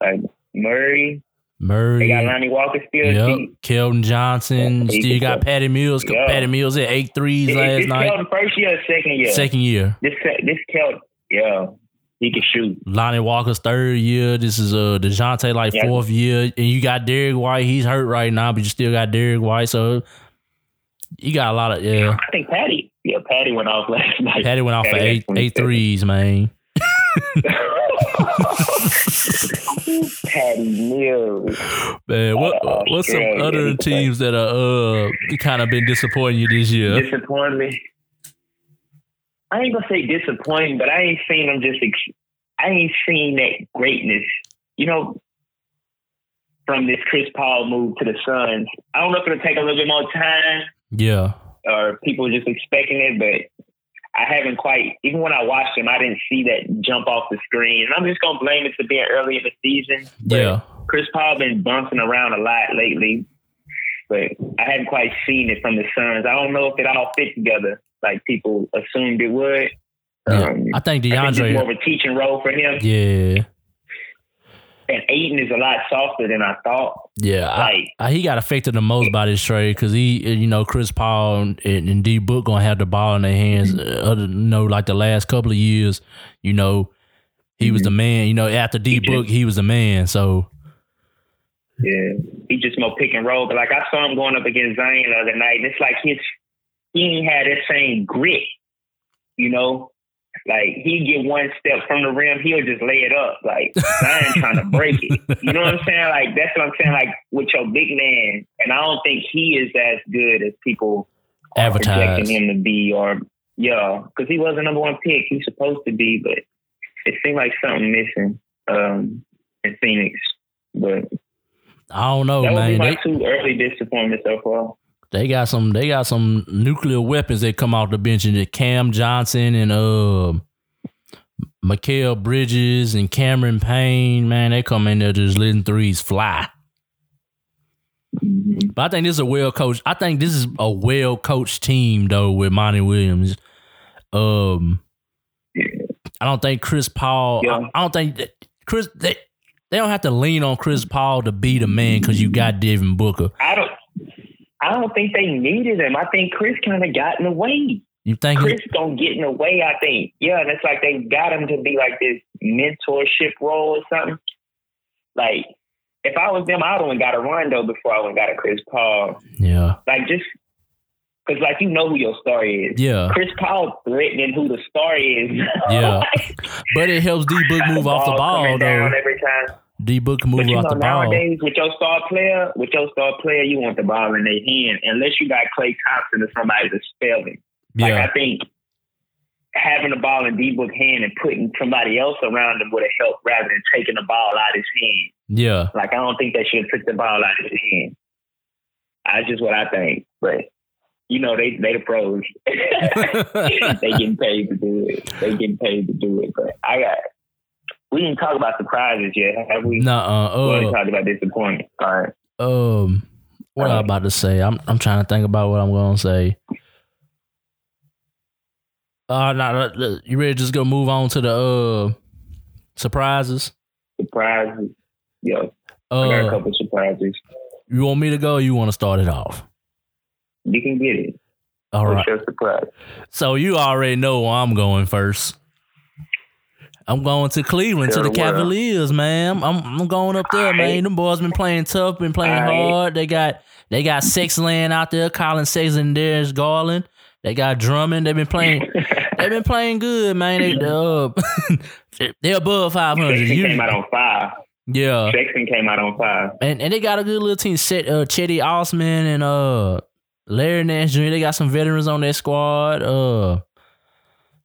Like Murray, they Murray. got Lonnie Walker still. Yep. Keldon Johnson. Yeah, Still got play. Patty Mills. Patty Mills at eight threes Is last this night. Keldon first year or second year? Second year. This this Keldon, yeah. He can shoot. Lonnie Walker's third year. This is uh Dejounte like Yeah. fourth year, and you got Derrick White. He's hurt right now, but you still got Derrick White. So you got a lot of yeah. I think Patty. Yeah, Patty went off last <laughs> night. Patty went off for Patty eight had eight 27. threes, man. <laughs> Patty Mills. Man, what Uh, what's some other teams that are uh kind of been disappointing you this year? Disappoint me. I ain't gonna say disappointing, but I ain't seen them just. Ex- I ain't seen that greatness. You know, from this Chris Paul move to the Suns. I don't know if it'll take a little bit more time Yeah, or people just expecting it, but I haven't quite. Even when I watched him, I didn't see that jump off the screen. And I'm just gonna blame it to being early in the season. Yeah, Chris Paul been bouncing around a lot lately, but I haven't quite seen it from the Suns. I don't know if it all fit together like people assumed it would. yeah. Um, I think I think more of a teaching role for him, Yeah, and Ayton is a lot softer than I thought. yeah. I, Like, Uh, he got affected the most by this trade because he, you know, Chris Paul and, and D Book gonna have the ball in their hands. uh, Other, you know, like the last couple of years, you know, he was the man. You know, after D Book, he was the man. So yeah, he just more pick and roll. But like I saw him going up against Zion the other night, and it's like his he ain't had that same grit, you know. Like he get one step from the rim, he'll just lay it up. Like I ain't trying to break it. You know what I'm saying? Like that's what I'm saying. Like with your big man, and I don't think he is as good as people are advertise. projecting him to be. Or yeah, because he was the number one pick. He's supposed to be, but it seemed like something missing um, in Phoenix. But I don't know, that would be man. my They, two early disappointments so far. They got some. They got some nuclear weapons that come off the bench, and Cam Johnson and uh, Mikal Bridges and Cameron Payne. Man, they come in there just letting threes fly. Mhm. But I think this is a well coached. I think this is a well coached team though with Monty Williams. Um, I don't think Chris Paul. I- I, don't think that Chris. They, they don't have to lean on Chris Paul to be the man because you got Devin Booker. I don't. I don't think they needed him. I think Chris kind of got in the way. You think? Chris gonna get in the way. I think. Yeah, and it's like they got him to be like this mentorship role or something. Like, if I was them, I'd have got a Rondo before I went got a Chris Paul. yeah, Like, just because, like, you know who your star is. yeah, Chris Paul threatening who the star is. <laughs> Yeah. Like, but it helps D Book move <laughs> off the ball though. every time. D Book move But you know, the ball. nowadays with your star player, with your star player, you want the ball in their hand, unless you got Klay Thompson or somebody that's spell him. Like Yeah, I think having the ball in D Book hand and putting somebody else around him would have helped rather than taking the ball out of his hand. yeah, Like I don't think they should have took the ball out of his hand. That's just what I think. But you know, they they the pros. <laughs> <laughs> they getting paid to do it. They getting paid to do it. But I got we didn't talk about surprises yet, have we? Nah, We only uh, talked about disappointment. All right. uh, um, what I about to say? I'm I'm trying to think about what I'm gonna say. Uh, nah, nah, you ready? to Just go move on to the uh surprises. Surprises. Yo, I got a Uh, couple surprises. you want me to go? or You want to start it off? You can get it. All What's right. surprise? So you already know where I'm going first. I'm going to Cleveland to the. Cavaliers, man. I'm I'm going up there, man. Them boys been playing tough, been playing hard. They got they got Sexland out there, Collin Sexton, Darius Garland. They got Drummond. They've been playing. <laughs> They've been playing good, man. They uh, <laughs> they're above 500. Sexton You- came out on five. yeah, Sexton came out on five. and and they got a good little team. Set uh, Cedi Osman and uh Larry Nance Jr. They got some veterans on their squad. Uh,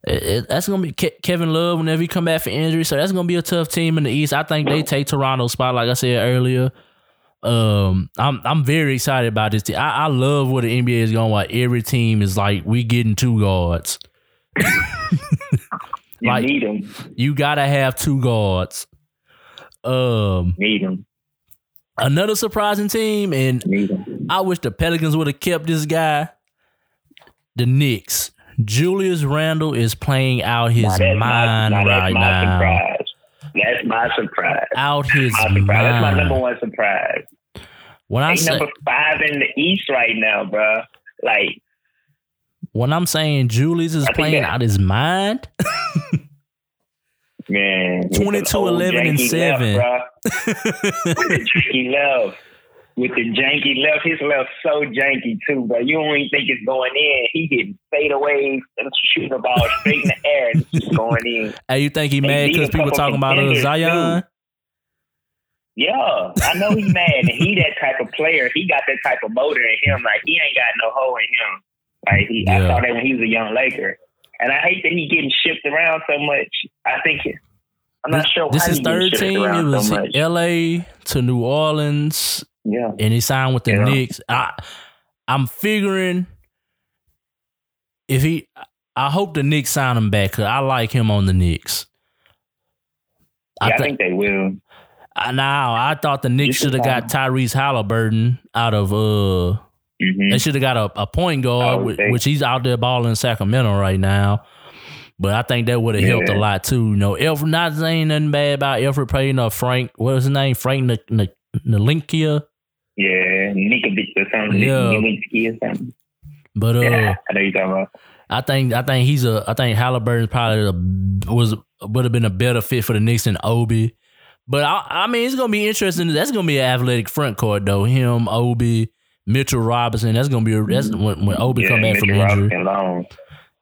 it, it- that's gonna be Ke- Kevin Love whenever he come back for injury. So that's gonna be a tough team in the East. I think they take Toronto's spot, like I said earlier. Um, I'm I'm very excited about this team. I, I love where the NBA is going. Why every team is like we getting two guards. <laughs> You Like- need him. You gotta have two guards. Um, Need him. another surprising team, and I wish the Pelicans would have kept this guy. The Knicks. Julius Randle is playing out his my, mind that's right my now. surprise. That's my surprise. Out his My surprise. That's my number one surprise. When I say number five in the East right now, bro. Like when I'm saying Julius is playing that- out his mind, <laughs> Man, 22, 11, and 7. Left, the janky left. With the janky left, his left so janky too, but you don't even think it's going in. He getting fadeaways and shooting the ball straight in the air and just going in. Hey, you think he mad because people talking about uh, Zion? Too. Yeah, I know he's mad, and he that type of player. He got that type of motor in him. Like he ain't got no hole in him. Like he, yeah. I saw that when he was a young Laker, and I hate that he getting shipped around so much. I think I'm not this, sure. This is third team. It was so L.A. to New Orleans. Yeah, and he signed with the yeah. Knicks. I, I'm figuring if he, I hope the Knicks sign him back because I like him on the Knicks. Yeah, I, th- I think they will. Now I thought the Knicks should have got Tyrese Halliburton out of uh. Mm-hmm. They should have got a, a point guard, which, which, he's out there balling in Sacramento right now. But I think that would have yeah. helped a lot too. You know, Elfrid not saying nothing bad about Elfrid playing uh, Frank. What was his name? Frank N- N- Ntilikina. Yeah, Nikovic or something. Yeah. or something. But uh, yeah, I know you talking about. I think I think he's a I think Halliburton probably a, was would have been a better fit for the Knicks than Obi. But I, I mean, it's gonna be interesting. That's gonna be an athletic front court though. Him, Obi, Mitchell Robinson. That's gonna be a, that's when, when Obi yeah, come back Mitchell from injury. Long.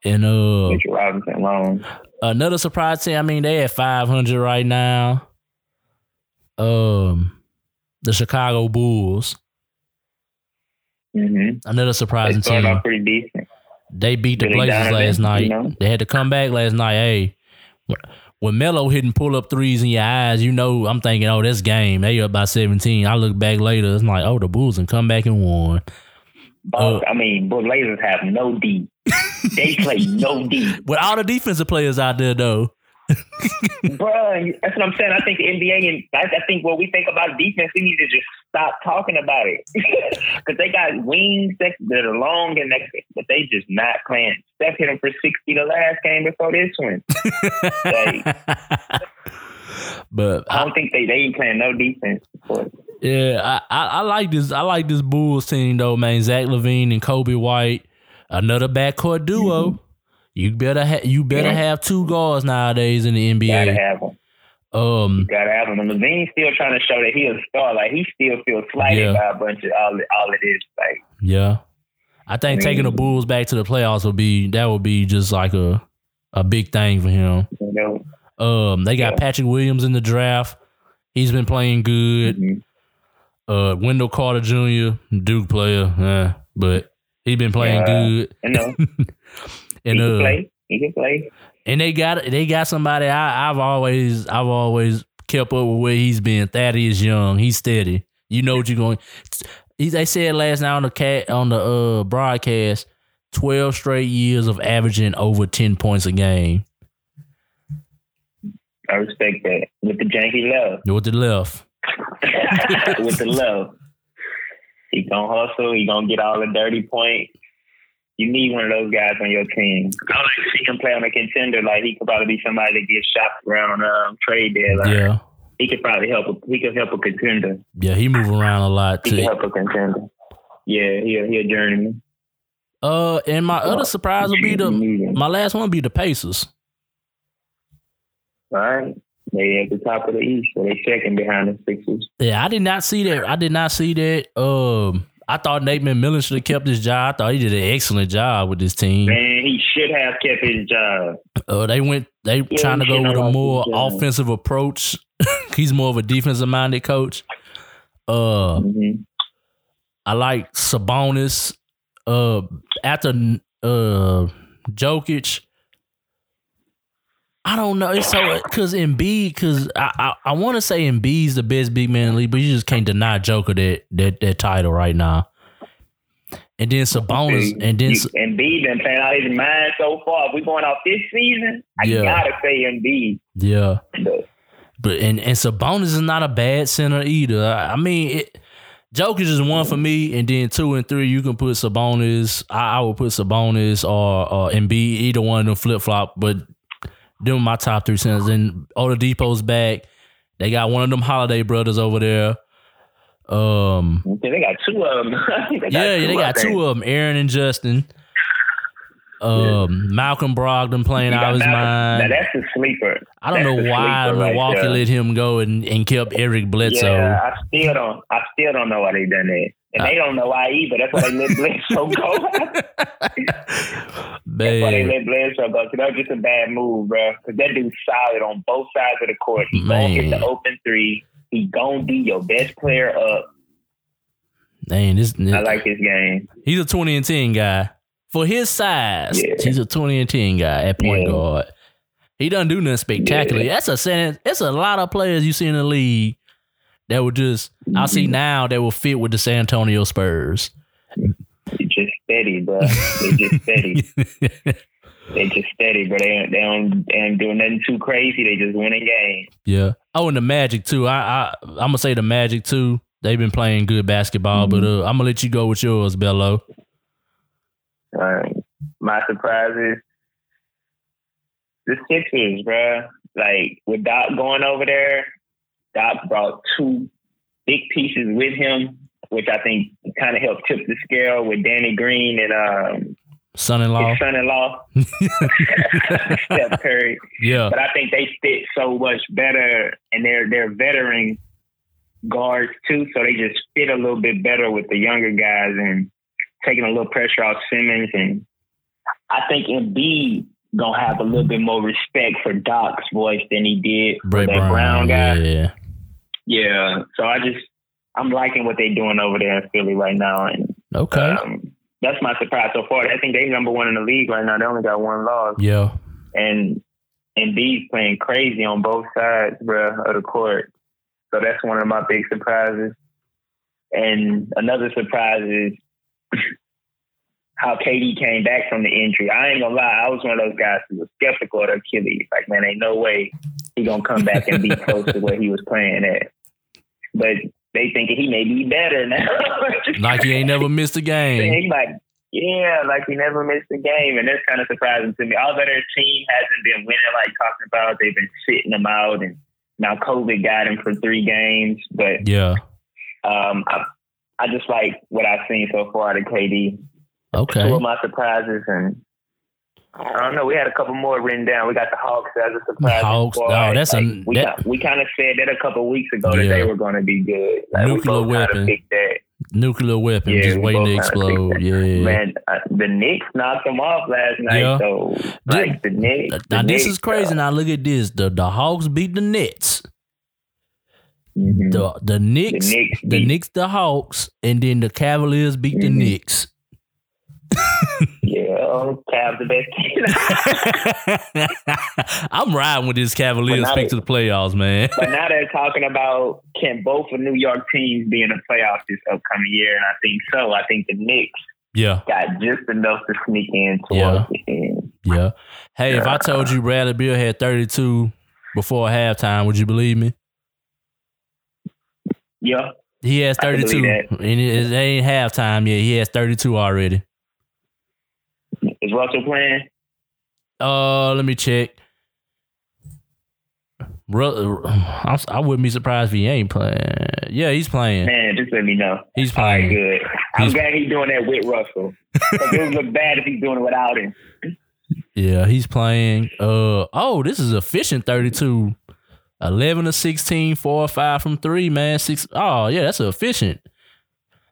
And uh, Mitchell Robinson long. Another surprise team. I mean, they at five hundred right now. Um, the Chicago Bulls. Mm-hmm. Another surprising they team. pretty decent. They beat the Blazers last night. You know? They had to come back last night. Hey, when Melo hitting pull up threes in your eyes, you know I'm thinking, oh, this game. They up by 17. I look back later, it's like, oh, the Bulls and come back and won. Uh, I mean, Blazers have no D. they play no D. <laughs> With all the defensive players out there, though. Bro, that's what I'm saying. I think the NBA and I, I think when we think about defense, we need to just stop talking about it <laughs> because they got wings that, that are long and that, but they just not playing. Steph hit him for sixty the last game before this one. like, <laughs> but I don't think they they ain't playing no defense. Yeah, I, I, I like this. I like this Bulls team though, man. Zach LaVine and Coby White, another backcourt duo. Mm-hmm. You better ha- you better yeah. have two guards nowadays in the NBA. Gotta have them. Um, you gotta have them. And LaVine's still trying to show that he's a star. Like he still feels slighted yeah. by a bunch of all all it is. Like yeah, I think I mean, taking the Bulls back to the playoffs would be that would be just like a a big thing for him. You know, um, they got yeah. Patrick Williams in the draft. He's been playing good. Mm-hmm. Uh, Wendell Carter Jr., Duke player, eh, but he's been playing yeah, good. I know. <laughs> And, he can uh, play. He can play. And they got they got somebody I, have always I've always kept up with where he's been. Thaddeus Young, he's steady. You know what you're going. He, they said last night on the cat on the uh, broadcast, twelve straight years of averaging over ten points a game. I respect that with the janky love. With the left. <laughs> with the love. He gonna hustle. He gonna get all the dirty points you need one of those guys on your team. I like to see him play on a contender. Like he could probably be somebody that gets shopped around um, trade deadline. Yeah, he could probably help. A, he could help a contender. Yeah, he move around a lot. Too. He too. can help a contender. Yeah, he he a journeyman. Uh, and my other surprise would be the my last one would be the Pacers. All right. They at the top of the East, so they second behind the Sixers. Yeah, I did not see that. I did not see that. Um, I thought Nate McMillan should have kept his job. I thought he did an excellent job with this team. Man, he should have kept his job. Uh, they went. They yeah, trying to go with a more offensive approach. <laughs> He's more of a defensive minded coach. Uh, mm-hmm. I like Sabonis. Uh, after uh Jokic, I don't know. It's so because Embiid, because I I, I want to say Embiid's the best big man in the league, but you just can't deny Joker that that that title right now. And then Sabonis, and then Embiid been playing out his mind so far. If we going off this season, I yeah. gotta say Embiid. Yeah, but, but and and Sabonis is not a bad center either. I, I mean, it, Joker is one for me, and then two and three you can put Sabonis. I, I would put Sabonis or or Embiid, either one of them flip flop, but them my top three centers. And Oladipo's back. They got one of them Holiday brothers over there. Um, they got two of them. they yeah, they got two of <laughs> them, Aaron and Justin. Um, Malcolm Brogdon playing out his mind. Now that's a sleeper. I don't That's know why sleeper right Milwaukee let him go and, and kept Eric Bledsoe. Yeah, I still don't. I still don't know why they done that, and Uh, they don't know why either. That's why they let Bledsoe go. <laughs> That's why they Man, let Bledsoe go. So that was just a bad move, bro. Because that dude's solid on both sides of the court. He gonna hit the open three. He gonna be your best player up. man, this I like his game. he's a twenty and ten guy for his size. Yeah. He's a twenty and ten guy at point Yeah. guard. He doesn't do nothing spectacular. Yeah. That's a sentence. It's a lot of players you see in the league that would just. I see Mhm. now that will fit with the San Antonio Spurs. They just steady, bro. They just steady. <laughs> they just steady, but they they don't they doing nothing too crazy. They just win winning games. Yeah. Oh, and the Magic too. I, I I'm gonna say the Magic too. They've been playing good basketball, but uh, I'm gonna let you go with yours, Bello. Um, my surprises, the Sixers, bro. Like with Doc going over there, Doc brought two big pieces with him, which I think kind of helped tip the scale with Danny Green and um, Son-in-law. son-in-law, <laughs> Steph Curry. Yeah. But I think they fit so much better, and they're they're veteran guards too, so they just fit a little bit better with the younger guys and taking a little pressure off Simmons. And I think Embiid gonna have a little bit more respect for Doc's voice than he did for that Brown. Brown guy. Yeah. Yeah. So I just I'm liking what they're doing over there in Philly right now, and Okay. um, that's my surprise so far. I think they're number one in the league right now. They only got one loss yeah. and Embiid's playing crazy on both sides, bro, of the court. So that's one of my big surprises. And another surprise is <laughs> how KD came back from the injury. I ain't gonna lie, I was one of those guys who was skeptical of Achilles. Like, man, ain't no way he gonna come back and be <laughs> close to where he was playing at. But they thinking he may be better now. <laughs> Like he ain't never missed a game. He's like, yeah, like he never missed a game, and that's kind of surprising to me. Although their team hasn't been winning, like talking about, they've been sitting them out, and now COVID got him for three games. But Yeah. um, I, I just like what I've seen so far to KD. Okay. Two of my surprises, and I don't know. We had a couple more written down. We got the Hawks as a surprise. Hawks, oh, that's a- Like, we that- kind, we kind of said that a couple weeks ago that they were going to be good. Like, Nuclear we weapon. that. Nuclear weapon Yeah, just waiting to explode. Yeah. Man, uh, the Knicks knocked them off last night. Yeah. So, like the Knicks. Now the this Knicks, is crazy. Now look at this. The the Hawks beat the Nets. mhm. The the Knicks the Knicks. the Knicks the Hawks and then the Cavaliers beat the Mhm. Knicks. <laughs> Yeah, oh, Cavs the best team. I'm riding with this Cavaliers pick to the playoffs, man. but now they're talking about can both of New York teams be in the playoffs this upcoming year, and I think so. I think the Knicks Yeah, got just enough to sneak in towards Yeah. the end. yeah. Hey, if I told you Bradley Beal had 32 before halftime, would you believe me? Yeah, He has 32, believe and it, it ain't halftime yet. He has 32 already. Is Russell playing? Uh, let me check. I'm, I wouldn't be surprised if he ain't playing. Yeah, he's playing. Man, just let me know. He's All right, playing. good. I'm He's- glad he's doing that with Russell. it would look bad if he's doing it without him. Yeah, he's playing. Uh oh, this is efficient 32. 11 to 16, 4 or 5 from 3, man. Six. Oh, yeah, that's efficient.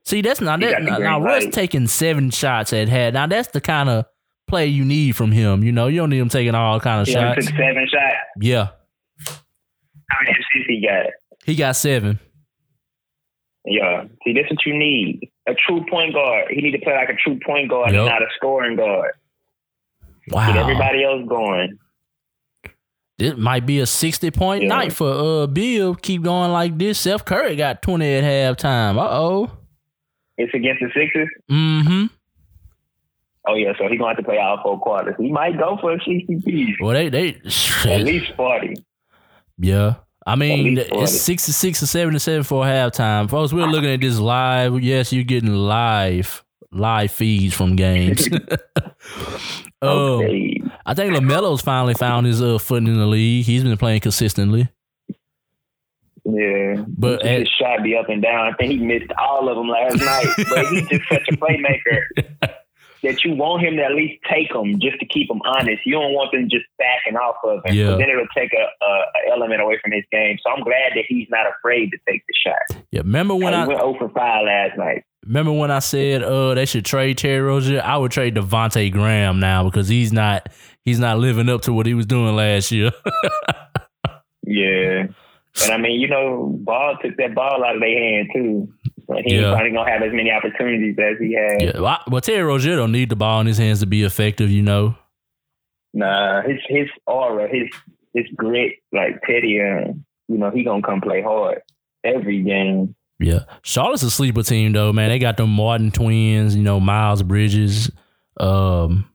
See, that's not He that. Now, now Russ taking seven shots at head. Now, that's the kind of play you need from him. You know, you don't need him taking all kind of He only shots. took seven shots. Yeah, How many assists he got? he got seven. Yeah. See, that's what you need. A true point guard. He need to play like a true point guard Yep. and not a scoring guard. Get Wow. everybody else going. This might be a 60 point Yeah. night for uh Beal. Keep going like this. Seth Curry got 20 at halftime. Uh oh. It's against the Sixers. Mm hmm. Oh yeah, so he gonna have to play all four quarters. He might go for a sixty piece. Well, they, they, At least forty. Yeah. I mean, it's 66 or 77 for halftime. Folks, we're looking at this live. Yes, you're getting live live feeds from games. um, <laughs> <laughs> Okay. I think LaMelo's finally found his uh, footing in the league. He's been playing consistently. Yeah. But his at- shot be up and down. I think he missed all of them last night. but he's just such a playmaker. <laughs> that you want him to at least take them just to keep him honest. You don't want them just backing off of him. Yeah. Then it'll take a, a, a element away from his game. So I'm glad that he's not afraid to take the shot. Yeah, remember when he I went 0 for 5 last night. remember when I said uh they should trade Terry Rozier? I would trade Devontae Graham now because he's not he's not living up to what he was doing last year. <laughs> Yeah. And I mean, you know, Ball took that ball out of their hand too. So he Yeah. probably gonna have as many opportunities as he had. yeah, well, I- well, Terry Rozier don't need the ball in his hands to be effective, you know. Nah, his his aura, his his grit, like Teddy, uh, you know, he gonna come play hard every game. Yeah, Charlotte's a sleeper team though, man. They got them Martin twins, you know, Miles Bridges. Um,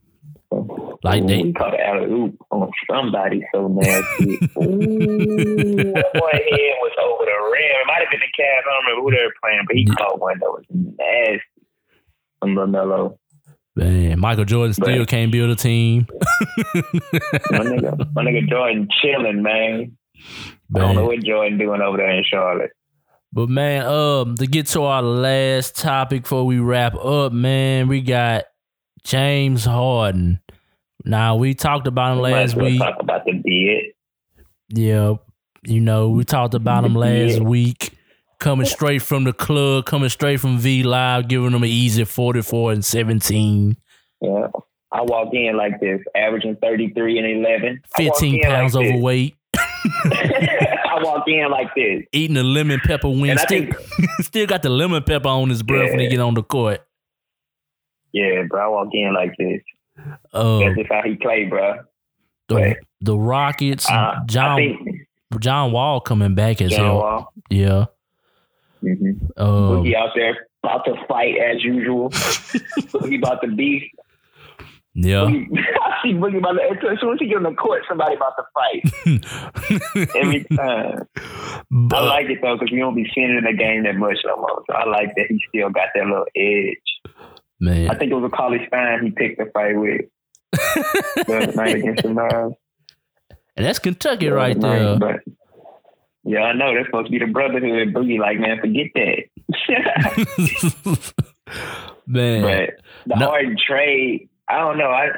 Like Ooh, they- he caught an alley oop on somebody so nasty. <laughs> Ooh, that boy head was over the rim. It might have been the Cavs. I don't remember who they were playing, but he caught one that was nasty from LaMelo. man, Michael Jordan still Right. can't build a team. <laughs> My nigga, my nigga Jordan chilling, man. I don't know what Jordan doing over there in Charlotte. But man, um, to get to our last topic before we wrap up, man, we got James Harden. Now we talked about him Might last week. Talk about the bid. Yeah, you know, we talked about him last Yeah. week. Coming straight from the club, coming straight from V Live, giving them an easy 44 and 17. Yeah. I walk in like this, averaging 33 and 11. 15 pounds like overweight, <laughs> <laughs> I walk in like this. eating a lemon pepper wing. Still, think, <laughs> still got the lemon pepper on his breath when he get on the court. yeah, bro, I walk in like this. Uh, That's just how he played, bro. the, Right. the Rockets, Uh, John think John Wall coming back as John hell. Wall. Yeah. Mm-hmm. Um, Boogie out there about to fight as usual. <laughs> Boogie about to beef. yeah. Boogie, <laughs> I see Boogie about to. As soon as he get on the court, somebody about to fight <laughs> every time. I like it though because we don't be seeing it in the game that much no more. So I like that he still got that little edge. I think it was a college fan he picked the fight with <laughs> the night against the Mavs. and that's Kentucky right there. But yeah, I know that's supposed to be the brotherhood. Boogie like man, forget that. <laughs> man, but the No. hard trade, I don't know. I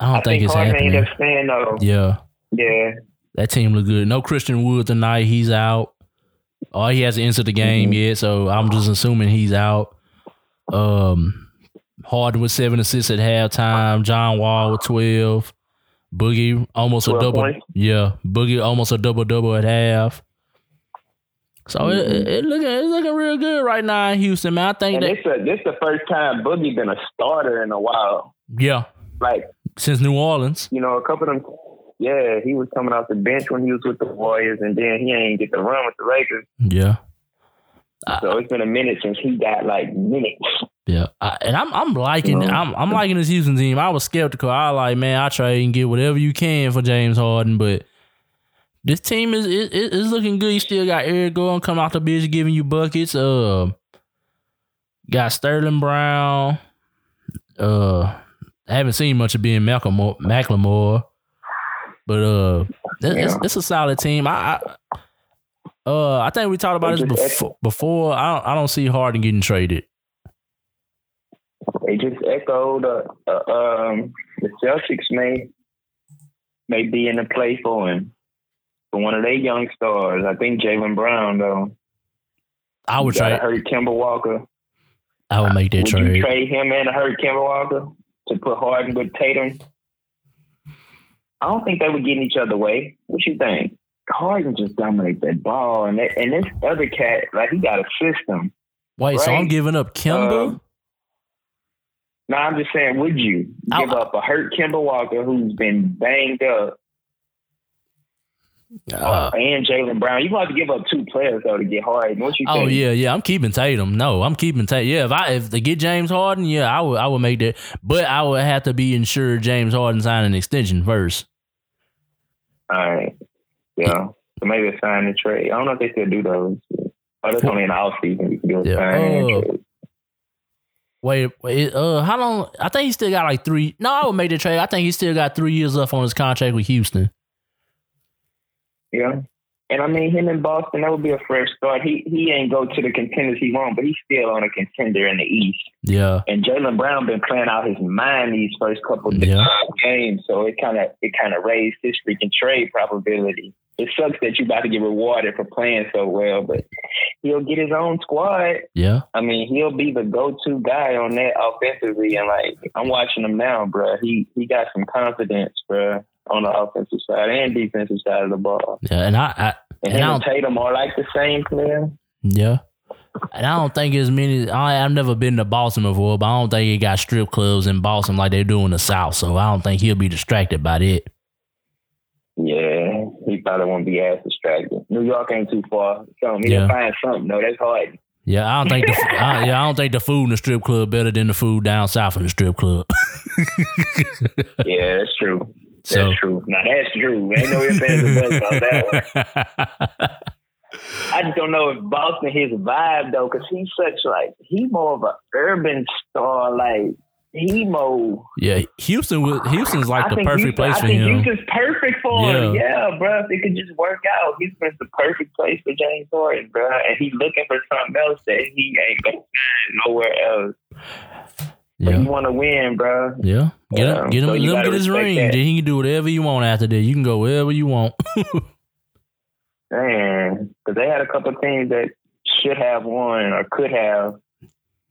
I don't I think, think it's Harden happening. ended up staying though. Yeah. Yeah. That team look good. No Christian Wood tonight. He's out. Oh, he hasn't entered the game Mhm. yet, so I'm just assuming he's out. Um, Harden with seven assists at halftime. John Wall with twelve. Boogie almost a double. points? Yeah, Boogie almost a double double at half. So it, Mhm. it, it looking it's looking real good right now in Houston, man. I think And that this a, this the first time Boogie been a starter in a while. yeah, Like since New Orleans. you know, a couple of them. Yeah, he was coming off the bench when he was with the Warriors, and then he ain't get the run with the Lakers. Yeah, So it's been a minute since he got like minutes. Yeah, I, and I'm I'm liking. I'm I'm liking this Houston team. I was skeptical. I like man, I trade and get whatever you can for James Harden, but this team is is, is looking good. You still got Eric Gordon coming out the bench giving you buckets. Uh, got Sterling Brown. Uh, I haven't seen much of Ben McLemore, McLemore, but uh, this, it's, Yeah. it's a solid team. I, I uh I think we talked about They this before. Before I don't, I don't see Harden getting traded. They just echoed uh, uh, um, the Celtics may may be in the play for him for one of their young stars. I think Jaylen Brown though. I would trade. hurt Kemba Walker. I would make that Would trade. you trade him and hurt Kemba Walker to put Harden with Tatum? I don't think they would get in each other way. What you think? Harden just dominates that ball, and that, and this other cat, like he got a system. Wait, so I'm giving up Kemba? Um, No, I'm just saying, would you I- give up a hurt Kemba Walker who's been banged up Uh, and Jaylen Brown? You gonna have to give up two players though to get Harden. What you oh think? yeah, yeah. I'm keeping Tatum. No, I'm keeping Tatum. Yeah, if I if they get James Harden, yeah, I would I would make that. But I would have to be insured James Harden sign an extension first. All right. Yeah. So maybe a sign and trade. I don't know if they still do those. Oh, that's only in the off season. You can do a Yeah. sign Oh. Wait, wait, uh, how long? I think he still got like three. No, I would make the trade. I think he still got three years left on his contract with Houston. Yeah. And I mean, him in Boston, that would be a fresh start. He he ain't go to the contenders he won, but he's still on a contender in the East. Yeah. And Jaylen Brown been playing out his mind these first couple Yeah. games, so it kind of it kind of raised his freaking trade probability. It sucks that you're about to get rewarded for playing so well, but he'll get his own squad. Yeah. I mean, he'll be the go-to guy on that offensively, and like I'm watching him now, bro. He he got some confidence, bro, on the offensive side and defensive side of the ball. Yeah. And I, I And And him I and Tatum are like the same player. yeah. And I don't think as many. I, I've never been to Boston before, but I don't think he got strip clubs in Boston like they do in the South. So I don't think he'll be distracted by that. Yeah, probably won't be as distracted. New York ain't too far. So he Yeah. can find something. No, that's hard. Yeah, I don't think the <laughs> I, yeah I don't think the food in the strip club better than the food down south in the strip club. <laughs> Yeah, that's true. That's So- true. Now that's true. Ain't no ifs ands or about that one. <laughs> I just don't know if Boston his vibe though, because he's such like he more of a urban star. Like he more. yeah, Houston was Houston's like I the perfect Houston, place I for think him. Houston's perfect him. Yeah, bro. If it could just work out, Houston's the perfect place for James Harden, bro. And he's looking for something else that he ain't gonna find nowhere else. But Yeah, he want to win, bro. yeah. Get him, Um, get him, so you let him get his ring. that. Then he can do whatever you want after that. You can go wherever you want. <laughs> Man, because they had a couple teams that should have won or could have.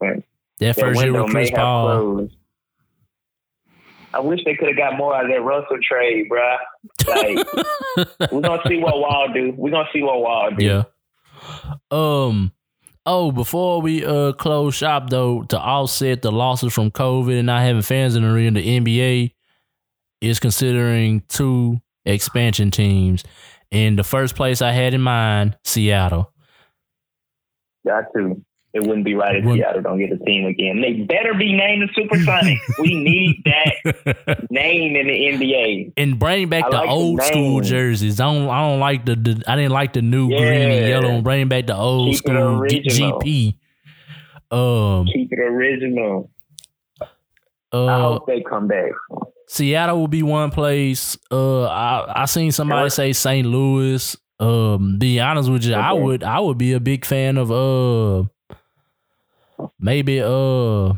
that That first year with Chris Paul. closed. I wish they could have got more out of that Russell trade, bruh. Like, <laughs> we're gonna see what Wall do. We're gonna see what Wall do. Yeah. Um. Oh, before we uh close shop though, to offset the losses from COVID and not having fans in the arena, the NBA is considering two expansion teams. And the first place I had in mind, Seattle. Got to. It wouldn't be right if Wouldn't- Seattle don't get a team again. They better be named the Supersonics. <laughs> we need that <laughs> name in the NBA. and bring back I the like the old school jerseys. I don't. I don't like the. the I didn't like the new green and Yeah. yellow. Bring back the old Keep school. GP. Um. Keep it original. I Uh. hope they come back. Seattle will be one place. Uh, I I seen somebody say St. Louis. Um, be honest with you, I would I would be a big fan of uh maybe uh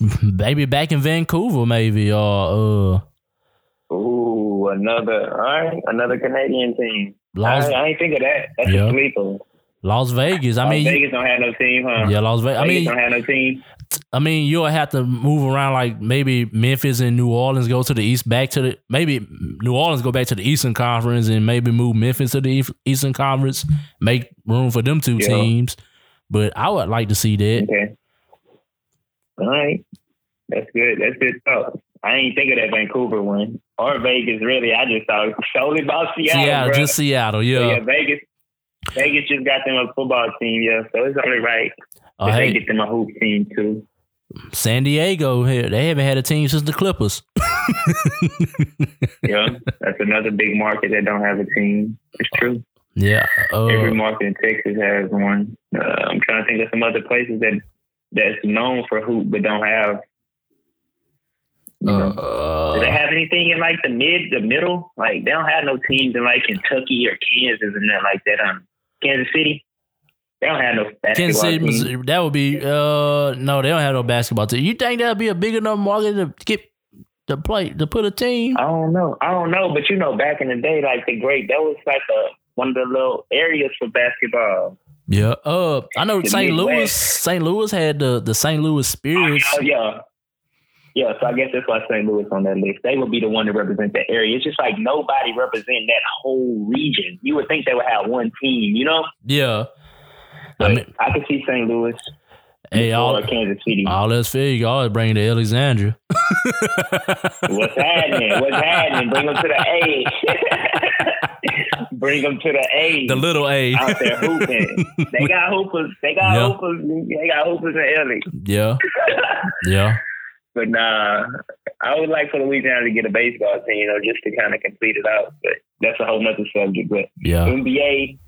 <laughs> maybe back in Vancouver maybe or uh Ooh, another all right, another Canadian team. Las I, I ain't think of that. That's Yeah. a sleeper. Las Vegas. I Las mean, Vegas don't have no team, huh? yeah, Las Vegas. I mean, don't have no team. I mean, you'll have to move around like maybe Memphis and New Orleans go to the east, back to the maybe New Orleans go back to the Eastern Conference and maybe move Memphis to the Eastern Conference, make room for them two Yeah. teams. But I would like to see that. Okay. All right. That's good. That's good stuff. I ain't think of that Vancouver one or Vegas. Really, I just thought it was solely about Seattle. Seattle, bruh. just Seattle, So, yeah. yeah, Vegas. Vegas just got them a football team, yeah. So it's only right Oh, that they get them a hoop team too. San Diego here, they haven't had a team since the Clippers. <laughs> Yeah, that's another big market that don't have a team. It's true. Yeah. Every Uh, market in Texas has one. Uh, I'm trying to think of some other places that that's known for hoop but don't have. You know. uh, Do they have anything in like the mid, the middle? Like they don't have no teams in like Kentucky or Kansas and that like that. Um, Kansas City. They don't have no basketball Kansas City, team. Missouri, that would be uh no, they don't have no basketball team. You think that'd be a big enough market to get to play to put a team? I don't know. I don't know, but you know, back in the day, like the great, that was like a one of the little areas for basketball. Yeah. Uh, I know St. Louis. St. Louis had the the St. Louis Spirits. Oh yeah, yeah. So I guess that's why St. Louis on that list. They would be the one to represent that area. It's just like nobody represent that whole region. You would think they would have one team, you know. Yeah. I mean, I could see St. Louis hey, all Kansas City. all that's fair. You always bring to Alexandria. <laughs> What's happening? What's happening? Bring them to the A. <laughs> Bring them to the A. the little A. out there hooping. <laughs> They got hoopers. They got Yeah. hoopers. They got hoopers in Italy. yeah. <laughs> Yeah. But nah, I would like for Louisiana to get a baseball team, you know, just to kind of complete it out. But that's a whole nother subject. But Yeah. NBA,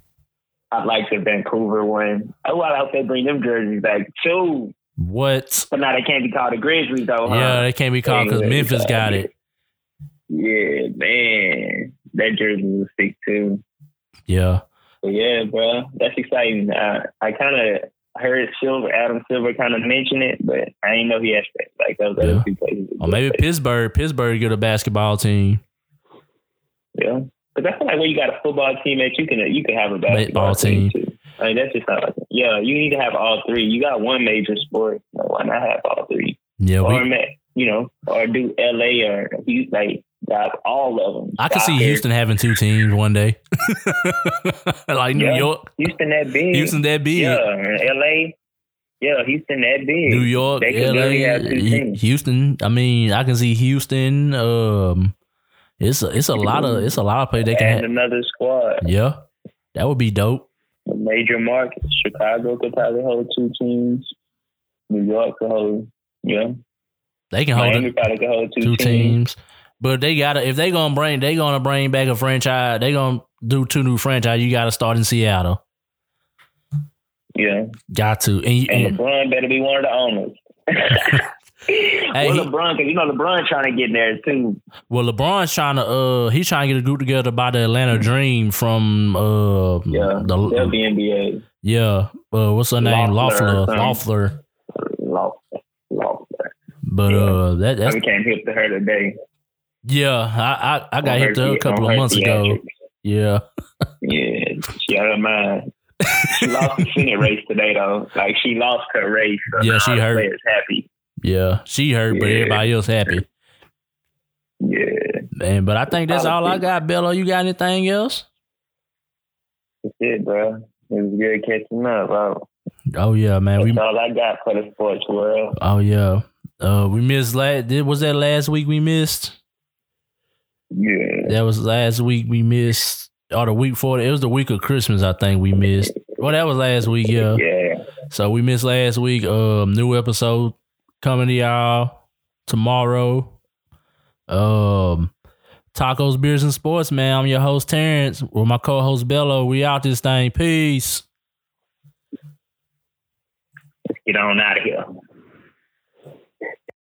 I'd like the Vancouver one. Oh, I hope they bring them jerseys back too. What? But now they can't be called the Grizzlies though. Huh? Yeah, they can't be called because Memphis got it. Yeah, man, that jersey will sick too. Yeah. But yeah, bro, that's exciting. Uh, I kind of heard Silver, Adam Silver, kind of mention it, but I didn't know he had like those Yeah. other two places. Or maybe Pittsburgh. Pittsburgh get a basketball team. Yeah, but that's like when you got a football team that you can you can have a basketball team. team too. I mean, that's just not like yeah. You need to have all three. You got one major sport. so Why not have all three? Yeah, or we, you know, or do LA or you like all of them. I could see. Houston having two teams one day. <laughs> like New Yeah. York. Houston that big. Houston that big. Yeah, and LA. Yeah, Houston that big. New York, LA, really have two teams. Houston. I mean, I can see Houston. Um, it's a, it's a lot of it's a lot of play they can. and Have. another squad. Yeah, that would be dope. The major markets. Chicago could probably hold two teams. New York could hold. Yeah, They can hold Miami it, probably could hold two, two teams. teams, but they gotta if they gonna bring they gonna bring back a franchise. They gonna do two new franchise. You got to start in Seattle. Yeah, Got to and, you- and and LeBron better be one of the owners. <laughs> well, LeBron, because you know LeBron trying to get in there too. well, LeBron's trying to uh he's trying to get a group together by the Atlanta Dream from uh Yeah, the WNBA. yeah uh what's her name Loeffler Loeffler. Loeffler. But Yeah. uh that I that's became hip to her today. Yeah I I, I got hit a couple of months ago. Yeah. Yeah, she out of mind. She lost the Senate <laughs> race today, though. Like she lost her race. So Yeah, she hurt. Happy. Yeah. She hurt, but Yeah. everybody else happy. Yeah, Man, but I think that's all I got, Bello. You got anything else? that's it, bro. It was good catching up, bro. Oh yeah, man. That's We all I got for the sports world. oh yeah. Uh we missed last did was that last week we missed? Yeah, That was last week we missed or the week before it was the week of Christmas, I think we missed. Well, that was last week, yeah. yeah. So we missed last week. Um, new episode coming to y'all tomorrow. Um, tacos, beers, and sports. Man, I'm your host Terrence with my co-host Bello. We out this thing. Peace. Let's get on out of here.